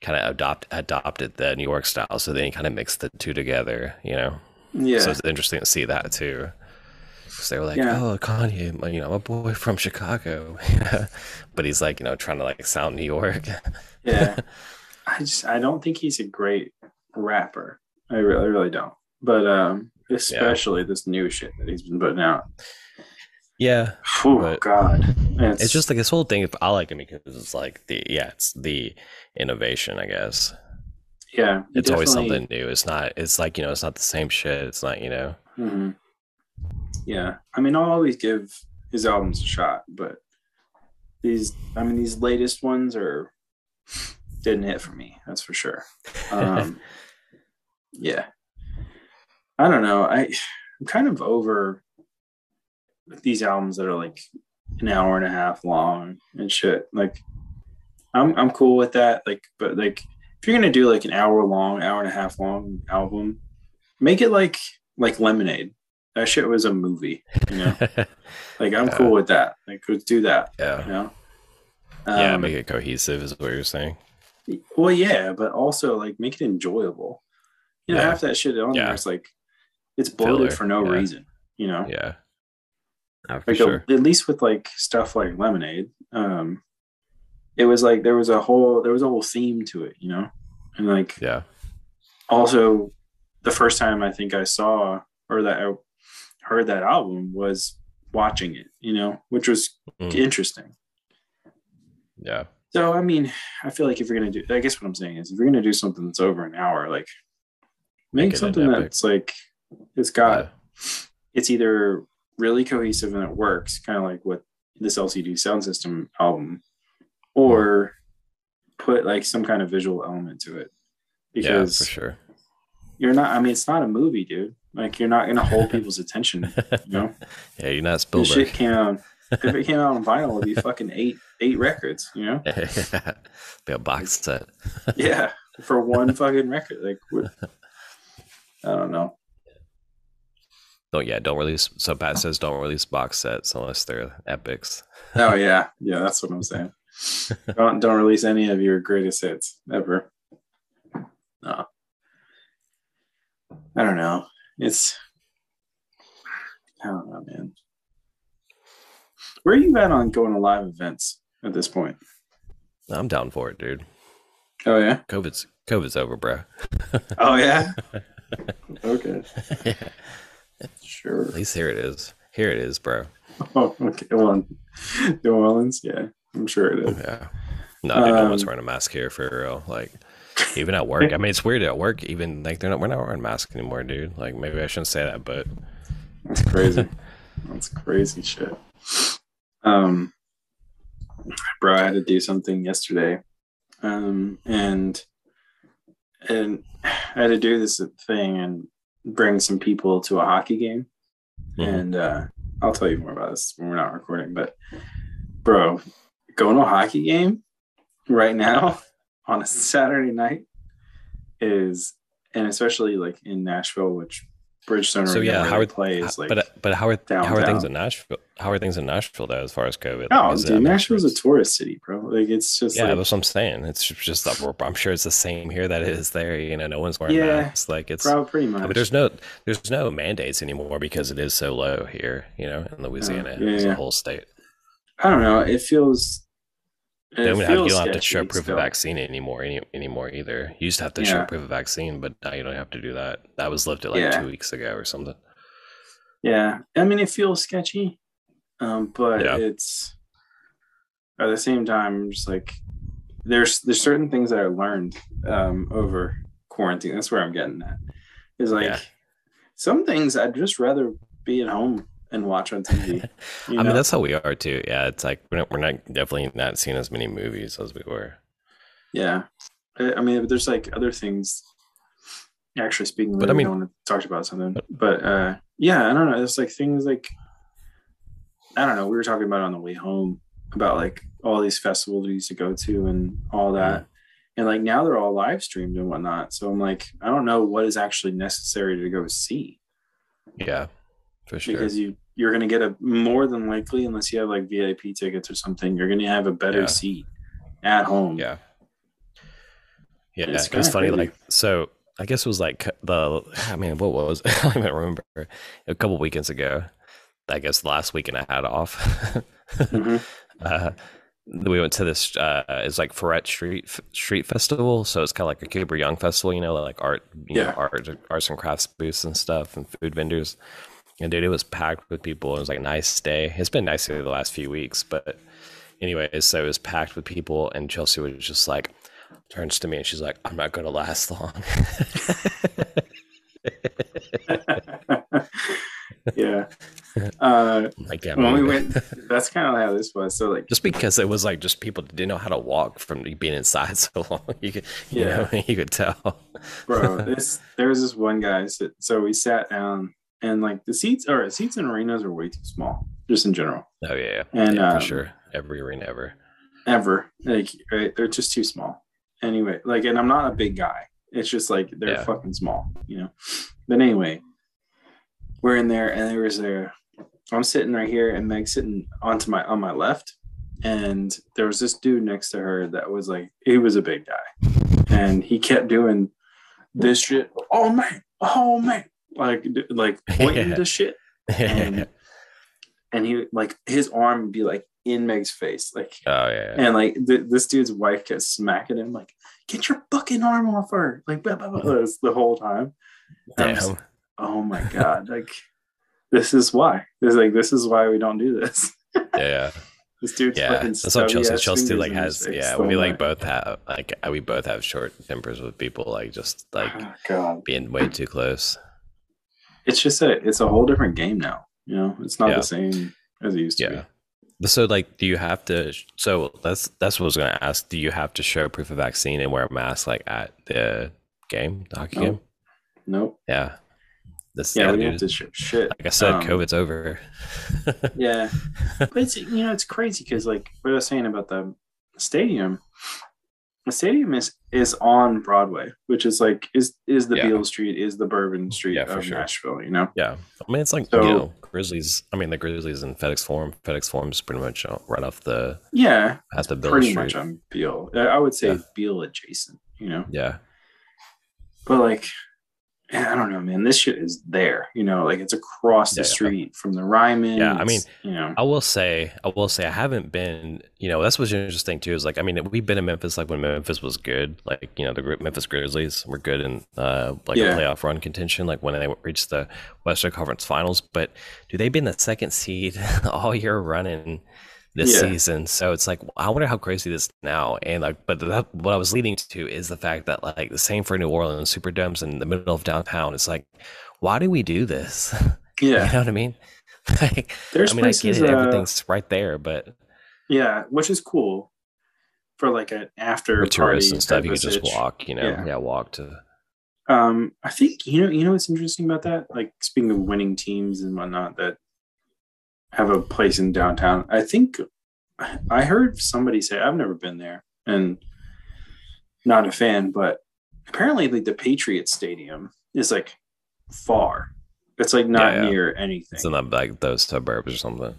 kind of adopt adopted the New York style. So then he kind of mixed the two together, you know? yeah, So it's interesting to see that too. Because they were like, Yeah. oh, Kanye, you know, I'm a boy from Chicago. but he's like, you know, trying to like sound New York. yeah. I just, I don't think he's a great rapper. I really, I really don't. But um, especially this new shit that he's been putting out. Yeah. Oh God, it's, It's just like this whole thing. I like him because it's like the yeah, it's the innovation. I guess yeah. it's always something new. It's not. It's like you know, it's not the same shit. It's not you know. Mhm. Yeah, I mean, I'll always give his albums a shot, but these, I mean, these latest ones are didn't hit for me. That's for sure. Um, yeah, I don't know. I I'm kind of over these albums that are like an hour and a half long and shit. Like, I'm I'm cool with that. Like, but like, if you're gonna do like an hour long, hour and a half long album, make it like like Lemonade. That shit was a movie. You know, like I'm Yeah. cool with that. Like, let's do that. yeah. You know. yeah, Um, make it cohesive is what you're saying. Well, yeah, but also like make it enjoyable. You know, Yeah. half that shit on Yeah. there is like it's bloated Filler, for no yeah. reason. You know, Yeah. For like sure. at least with like stuff like lemonade, um, it was like there was a whole there was a whole theme to it. You know, and like Yeah. also the first time I think I saw or that I heard that album was watching it. You know, which was Mm. interesting. Yeah. So I mean, I feel like if you're gonna do, I guess what I'm saying is, if you're gonna do something that's over an hour, like make, Make something that's like it's got, Yeah. it's either really cohesive and it works, kind of like what this LCD Soundsystem album, or put like some kind of visual element to it, Yeah, because for sure. you're not. I mean, it's not a movie, dude. Like you're not gonna hold people's attention. You know, yeah, you're not this shit came out. If it came out on vinyl, it'd be fucking eight eight records. You know. Be a box set. yeah for one fucking record like i don't know Don't yeah, don't release so Pat oh. says don't release box sets unless they're epics. oh yeah. Yeah that's what i'm saying. Don't don't release any of your greatest hits ever. No. I don't know. It's i don't know man. Where are you at on going to live events at this point? I'm down for it, dude. oh yeah? COVID's COVID's over, bro. oh yeah? Okay. At sure At least here it is. Here it is, bro. oh okay well new orleans yeah i'm sure it is Yeah. No, dude, no one's Um, wearing a mask here for real. Like even at work. I mean it's weird at work, even like they're not we're not wearing masks anymore, dude. Like maybe I shouldn't say that, but That's crazy. That's crazy shit. Um, bro, I had to do something yesterday, um, and and I had to do this thing and bring some people to a hockey game, Mhm. and uh, I'll tell you more about this when we're not recording. But, bro, going to a hockey game right now on a Saturday night is, and especially like in Nashville, which So, yeah, how are- play is like. but but how are how are things in Nashville? How are things in Nashville though as far as COVID? Oh, Like, is dude, Nashville's a tourist city, bro. Like it's just Yeah, like, that's what I'm saying. It's just I'm sure it's the same here that it is there. You know, no one's wearing Yeah, masks. Like it's probably pretty much. but there's no there's no mandates anymore because it is so low here. You know, in oh, Louisiana yeah, as a whole state. I don't know. It feels. It They don't have, you don't have to show proof still. of vaccine anymore any, anymore either. You used to have to show proof of vaccine, but now you don't have to do that. That was lifted like Yeah. two weeks ago or something. Yeah, I mean, it feels sketchy, um, but Yeah. it's at the same time I'm just like there's there's certain things that I learned um, over quarantine. That's where I'm getting at. Is like Yeah. some things I'd just rather be at home and watch on TV. I know? mean, that's how we are too. Yeah, it's like we're not, we're not definitely not seeing as many movies as we were. Yeah. I I mean, there's like other things. Actually, speaking, But but I mean- I want to talk about something. But uh, yeah, I don't know. It's like things like I don't know. We were talking about on the way home about like all these festivals we used to go to and all that, and like now they're all live streamed and whatnot. So I'm like, I don't know what is actually necessary to go see Yeah, for sure. because you you're gonna get a more than likely unless you have like VIP tickets or something, you're gonna have a better Yeah. seat at home. Yeah. Yeah, It's it was funny. crazy. Like, so I guess it was like the, I mean, what was, I don't even remember. A couple weekends ago, I guess last weekend I had off. Mhm. uh, we went to this, uh, it's like Freret Street Street Festival. So it's kind of like a Cooper Young festival, you know, like art, you Yeah. know, art, arts and crafts booths and stuff and food vendors. And dude, it was packed with people. It was like a nice day. It's been nice the last few weeks, but anyways, so it was packed with people, and Chelsea was just like turns to me and she's like, "I'm not going to last long." yeah. Uh, like, yeah, when we went, that's kind of how this was. So like, just because it was like just people didn't know how to walk from being inside so long. You could, you Yeah. know, you could tell. bro, this there was this one guy. So we sat down, and like the seats or seats in arenas are way too small, just in general. Oh yeah, yeah, And, yeah, um, for sure. Every arena ever. Ever like right, they're just too small. Anyway, like, and I'm not a big guy, It's just like they're Yeah. fucking small, you know. But anyway, we're in there, and there was a. I'm sitting right here, and Meg's sitting onto my on my left, and there was this dude next to her that was like he was a big guy, and he kept doing this shit. Oh man, oh man, like like pointing Yeah. to shit, and and he like his arm would be like in Meg's face, like oh yeah. and like th- this dude's wife kept smacking him, like, "Get your fucking arm off her!" Like, blah, blah, blah, the whole time. Just oh my god! Like, this is why. This is like this is why we don't do this. Yeah, yeah. This dude's Yeah, fucking that's what Chelsea. Chelsea like has. Yeah, we like both have like we both have short tempers with people. Like just like Oh, god, being way too close. It's just a it's a whole different game now. You know, it's not Yeah. the same as it used to Yeah. But so like, do you have to? So that's that's what I was gonna ask. Do you have to show proof of vaccine and wear a mask like at the game, the hockey No. game? be. Nope. Yeah. This Yeah, we have to ship shit. like I said, Um, COVID's over. Yeah, but it's you know it's crazy because like what I was saying about the stadium, the stadium is is on Broadway, which is like is is the Yeah. Beale Street, is the Bourbon Street Yeah, of sure. Nashville. You know, yeah, I mean it's like So- you know Grizzlies. I mean the Grizzlies in FedEx Forum. FedEx Forum's pretty much uh, right off the yeah, at the Beale pretty Street. much on Beale. I I would say Yeah. Beale adjacent. You know, Yeah, but like. I don't know, man. This shit is there, you know, like it's across the Yeah, yeah. street from the Ryman. Yeah, I mean, you know, I will say, I will say, I haven't been. You know, that's what's interesting too. Is like, I mean, we've been in Memphis like when Memphis was good. Like, you know, the Memphis Grizzlies were good in uh like Yeah. a playoff run contention. Like when they reached the Western Conference Finals. But do they been the second seed all year running this Yeah. season? So it's like, I wonder how crazy this is now. And like, but that, what I was leading to is the fact that like the same for New Orleans Superdomes in the middle of downtown. It's like, why do we do this? yeah. you know what I mean? Like, There's I mean, I places, get it. uh, Everything's right there, but Yeah, which is cool for like an after tourists party and stuff, you can just walk. You know, Yeah. yeah, walk to. Um, I think you know you know what's interesting about that. Like speaking of winning teams and whatnot that have a place in downtown. I think I heard somebody say I've never been there and not a fan, but apparently like the Patriots Stadium is like far. It's like not Yeah, yeah. near anything. It's in like those suburbs or something.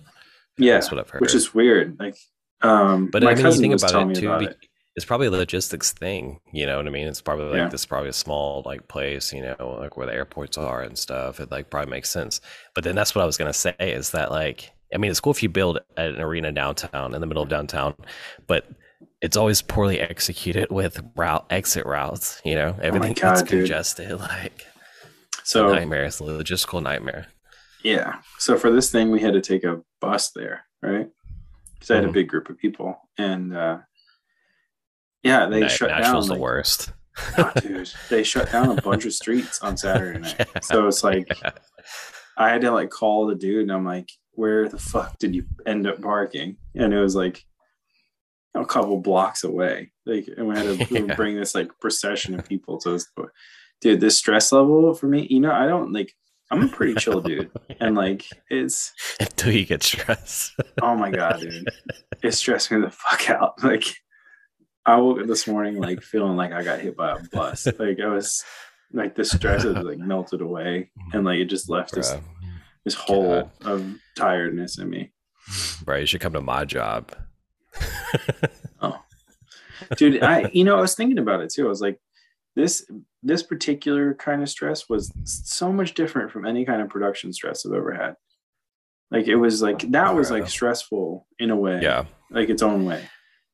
yeah, That's what I've heard. which is weird. Like, um, but my I mean, cousin think was about telling it me about it. It's probably a logistics thing. You know what I mean? It's probably like Yeah. this, is probably a small like place. You know, like where the airports are and stuff. It like probably makes sense. But then that's what I was gonna say is that like, I mean, it's cool if you build an arena downtown in the middle of downtown, but it's always poorly executed with route exit routes. You know, everything God, gets dude. congested. Like, So nightmare. It's a logistical nightmare. Yeah. So for this thing, we had to take a bus there, right? Because I had a Mhm. big group of people, and uh, yeah, they shut Nashville's down. the worst. Oh, dude, they shut down a bunch of streets on Saturday night. So it's like Yeah. I had to like call the dude, and I'm like, "Where the fuck did you end up parking?" And it was like a couple blocks away. Like, and we had to Yeah. bring this like procession of people to this. Dude, this stress level for me, you know, I don't like. I'm a pretty chill dude, and like it's Until you get stressed. oh my god, dude, it stressed me the fuck out. Like I woke up this morning like feeling like I got hit by a bus. Like I was like the stress was like melted away, mm-hmm. and like it just left this Bro. this hole God. of tiredness in me. Bro, you should come to my job. Oh. Dude i you know i was thinking about it too i was like this this particular kind of stress was so much different from any kind of production stress i've ever had like it was like that was like stressful in a way yeah. like its own way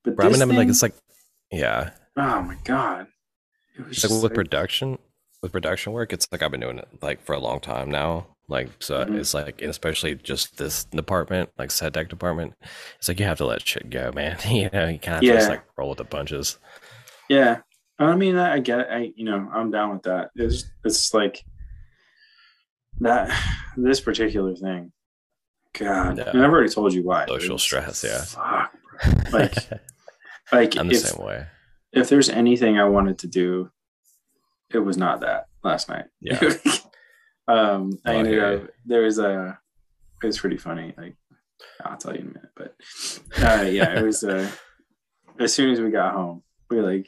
but Bro, I this mean, I mean, like it's like, yeah, oh my god it was like with like- production, with production work, it's like I've been doing it like for a long time now. Like, so Mhm. it's like, and especially just this department, like set deck department, it's like you have to let shit go, man. you know, you kind of to just like roll with the punches. yeah i mean i, I get it i you know i'm down with that it's it's like that this particular thing god Yeah. and i've already told you why Social stress, yeah. fuck bro. like like I'm the if, same way. if there's anything I wanted to do, it was not that last night. Yeah. um, I Oh, ended up there was a it was pretty funny. Like I'll tell you in a minute, but uh, yeah, it was. Uh, as soon as we got home, we like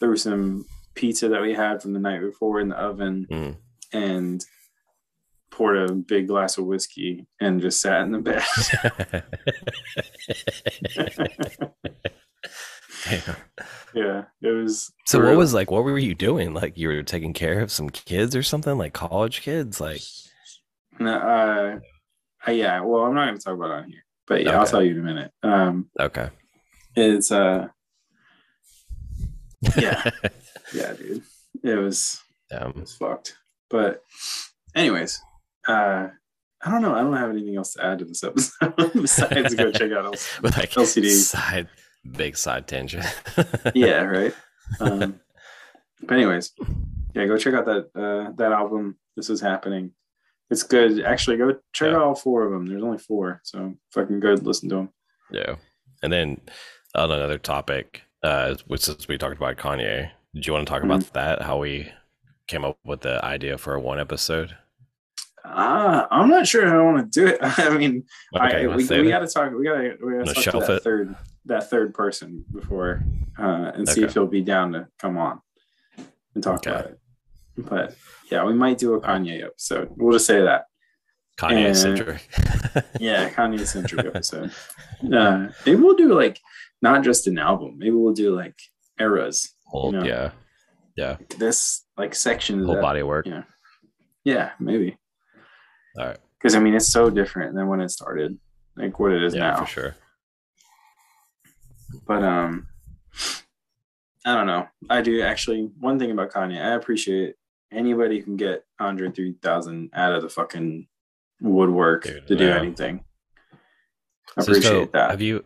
threw some pizza that we had from the night before in the oven Mm. and poured a big glass of whiskey and just sat in the bed. Damn. yeah, it was. So what was like? What were you doing? Like you were taking care of some kids or something, like college kids? Like No, uh, uh, yeah. Well, I'm not going to talk about it on here, but yeah, I'll tell you in a minute. Um, okay, it's uh, yeah, yeah, dude. It was it um, was fucked. But, anyways, uh, I don't know. I don't have anything else to add to this episode besides go check out. With like LCD. side, big side tangent. Yeah, right. Um, but anyways, yeah, go check out that uh, that album. This is happening. It's good. Actually, go check Yeah. out all four of them. There's only four, so fucking good. Listen to them. yeah, and then on another topic, uh, which since we talked about Kanye, do you want to talk about Mm-hmm. that? How we came up with the idea for a one episode? Ah, I'm not sure how I want to do it. I mean, Okay, I, we, we got to talk. We got to we got Wanna to talk shelf to that it? third that third person before uh, and see if he'll be down to come on and talk Okay. about it. But yeah, we might do a Kanye episode. We'll just say that. Kanye And- centric. Yeah, Kanye centric episode. Uh, maybe we'll do like not just an album. Maybe we'll do like eras. Whole, you know. Yeah, yeah, This like section. of whole that- body work. Yeah. Yeah, maybe. All right, Because I mean, it's so different than when it started, like what it is yeah, now. for sure. But um, I don't know. I do actually. One thing about Kanye, I appreciate anybody who can get Andre three thousand out of the fucking woodwork Dude, to do yeah. anything. I So, appreciate so, that. Have you?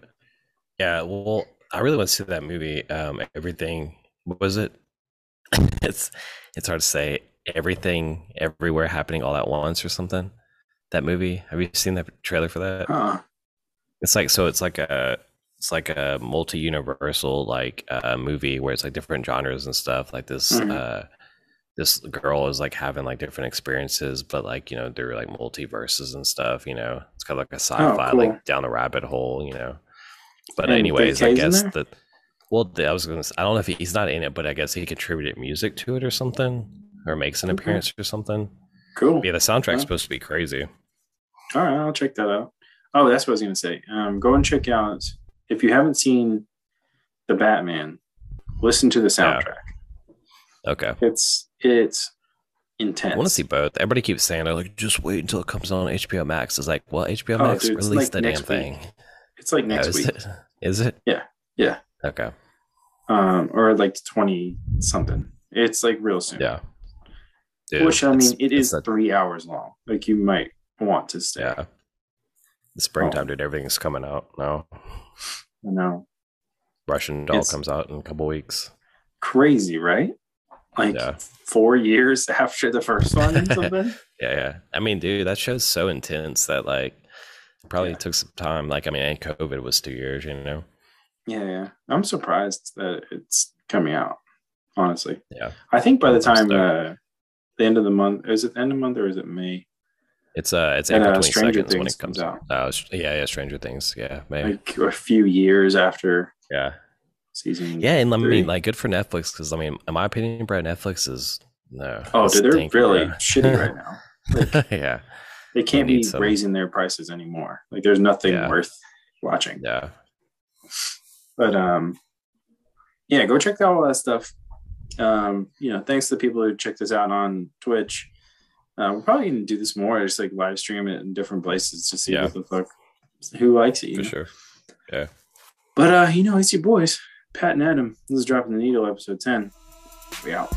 Yeah. Well, I really want to see that movie. Um, everything what was it? it's it's hard to say. Everything, everywhere, happening all at once, or something. That movie. Have you seen that trailer for that? Huh. It's like so. It's like a it's like a multi universal like uh, movie where it's like different genres and stuff. Like this. Mhm. uh this girl is like having like different experiences, but like you know they're like multiverses and stuff. You know, it's kind of like a sci-fi, Oh, cool. like down the rabbit hole. You know, but And anyways, I guess that. Well, the- I was gonna. Say, I don't know if he, he's not in it, but I guess he contributed music to it or something, or makes an Okay. appearance or something. Cool. Yeah, the soundtrack's Yeah. supposed to be crazy. All right, I'll check that out. Oh, that's what I was gonna say. Um, go and check out if you haven't seen the Batman. Listen to the Yeah. soundtrack. Okay, It's it's intense. I want to see both. Everybody keeps saying, "They're like, just wait until it comes on HBO Max." It's like, well, HBO Oh, Max dude, released like the damn week. thing. It's like Oh, next is week, it? Is it? Yeah. Yeah. Okay. um, or like twenty something. It's like real soon. Yeah. Dude, Which I mean, it's a- three hours long. Like you might want to stay. Yeah. The springtime, dude. Everything's coming out now. I know. Russian doll It's- comes out in a couple weeks. Crazy, right? Like Yeah. four years after the first one or something. Yeah, yeah. I mean, dude, that show's so intense that like it probably Yeah. took some time. Like, I mean, and COVID was two years, you know. Yeah, yeah. I'm surprised that it's coming out. Honestly, Yeah. I think by the time uh, the end of the month is it the end of the month or is it May? It's uh, it's And, April uh, twenty Stranger second when it comes comes out. Uh, yeah, yeah, Stranger Things. Yeah, maybe. Like a few years after yeah, season. yeah, and I mean, like, good for Netflix because I mean, in my opinion, bro, Netflix is no. Oh, dude, they're really bro. shitty right now. yeah, They can't need be some- raising their prices anymore. Like there's nothing Yeah. worth watching. yeah, But um, yeah, go check out all that stuff. Um, you know, thanks to the people who checked us out on Twitch. Uh, we're probably gonna do this more, just like live stream it in different places to see Yeah. what the fuck who likes it. You for know? sure. Yeah. But uh, you know, it's your boys, Pat and Adam. This is dropping the needle, episode ten. We out.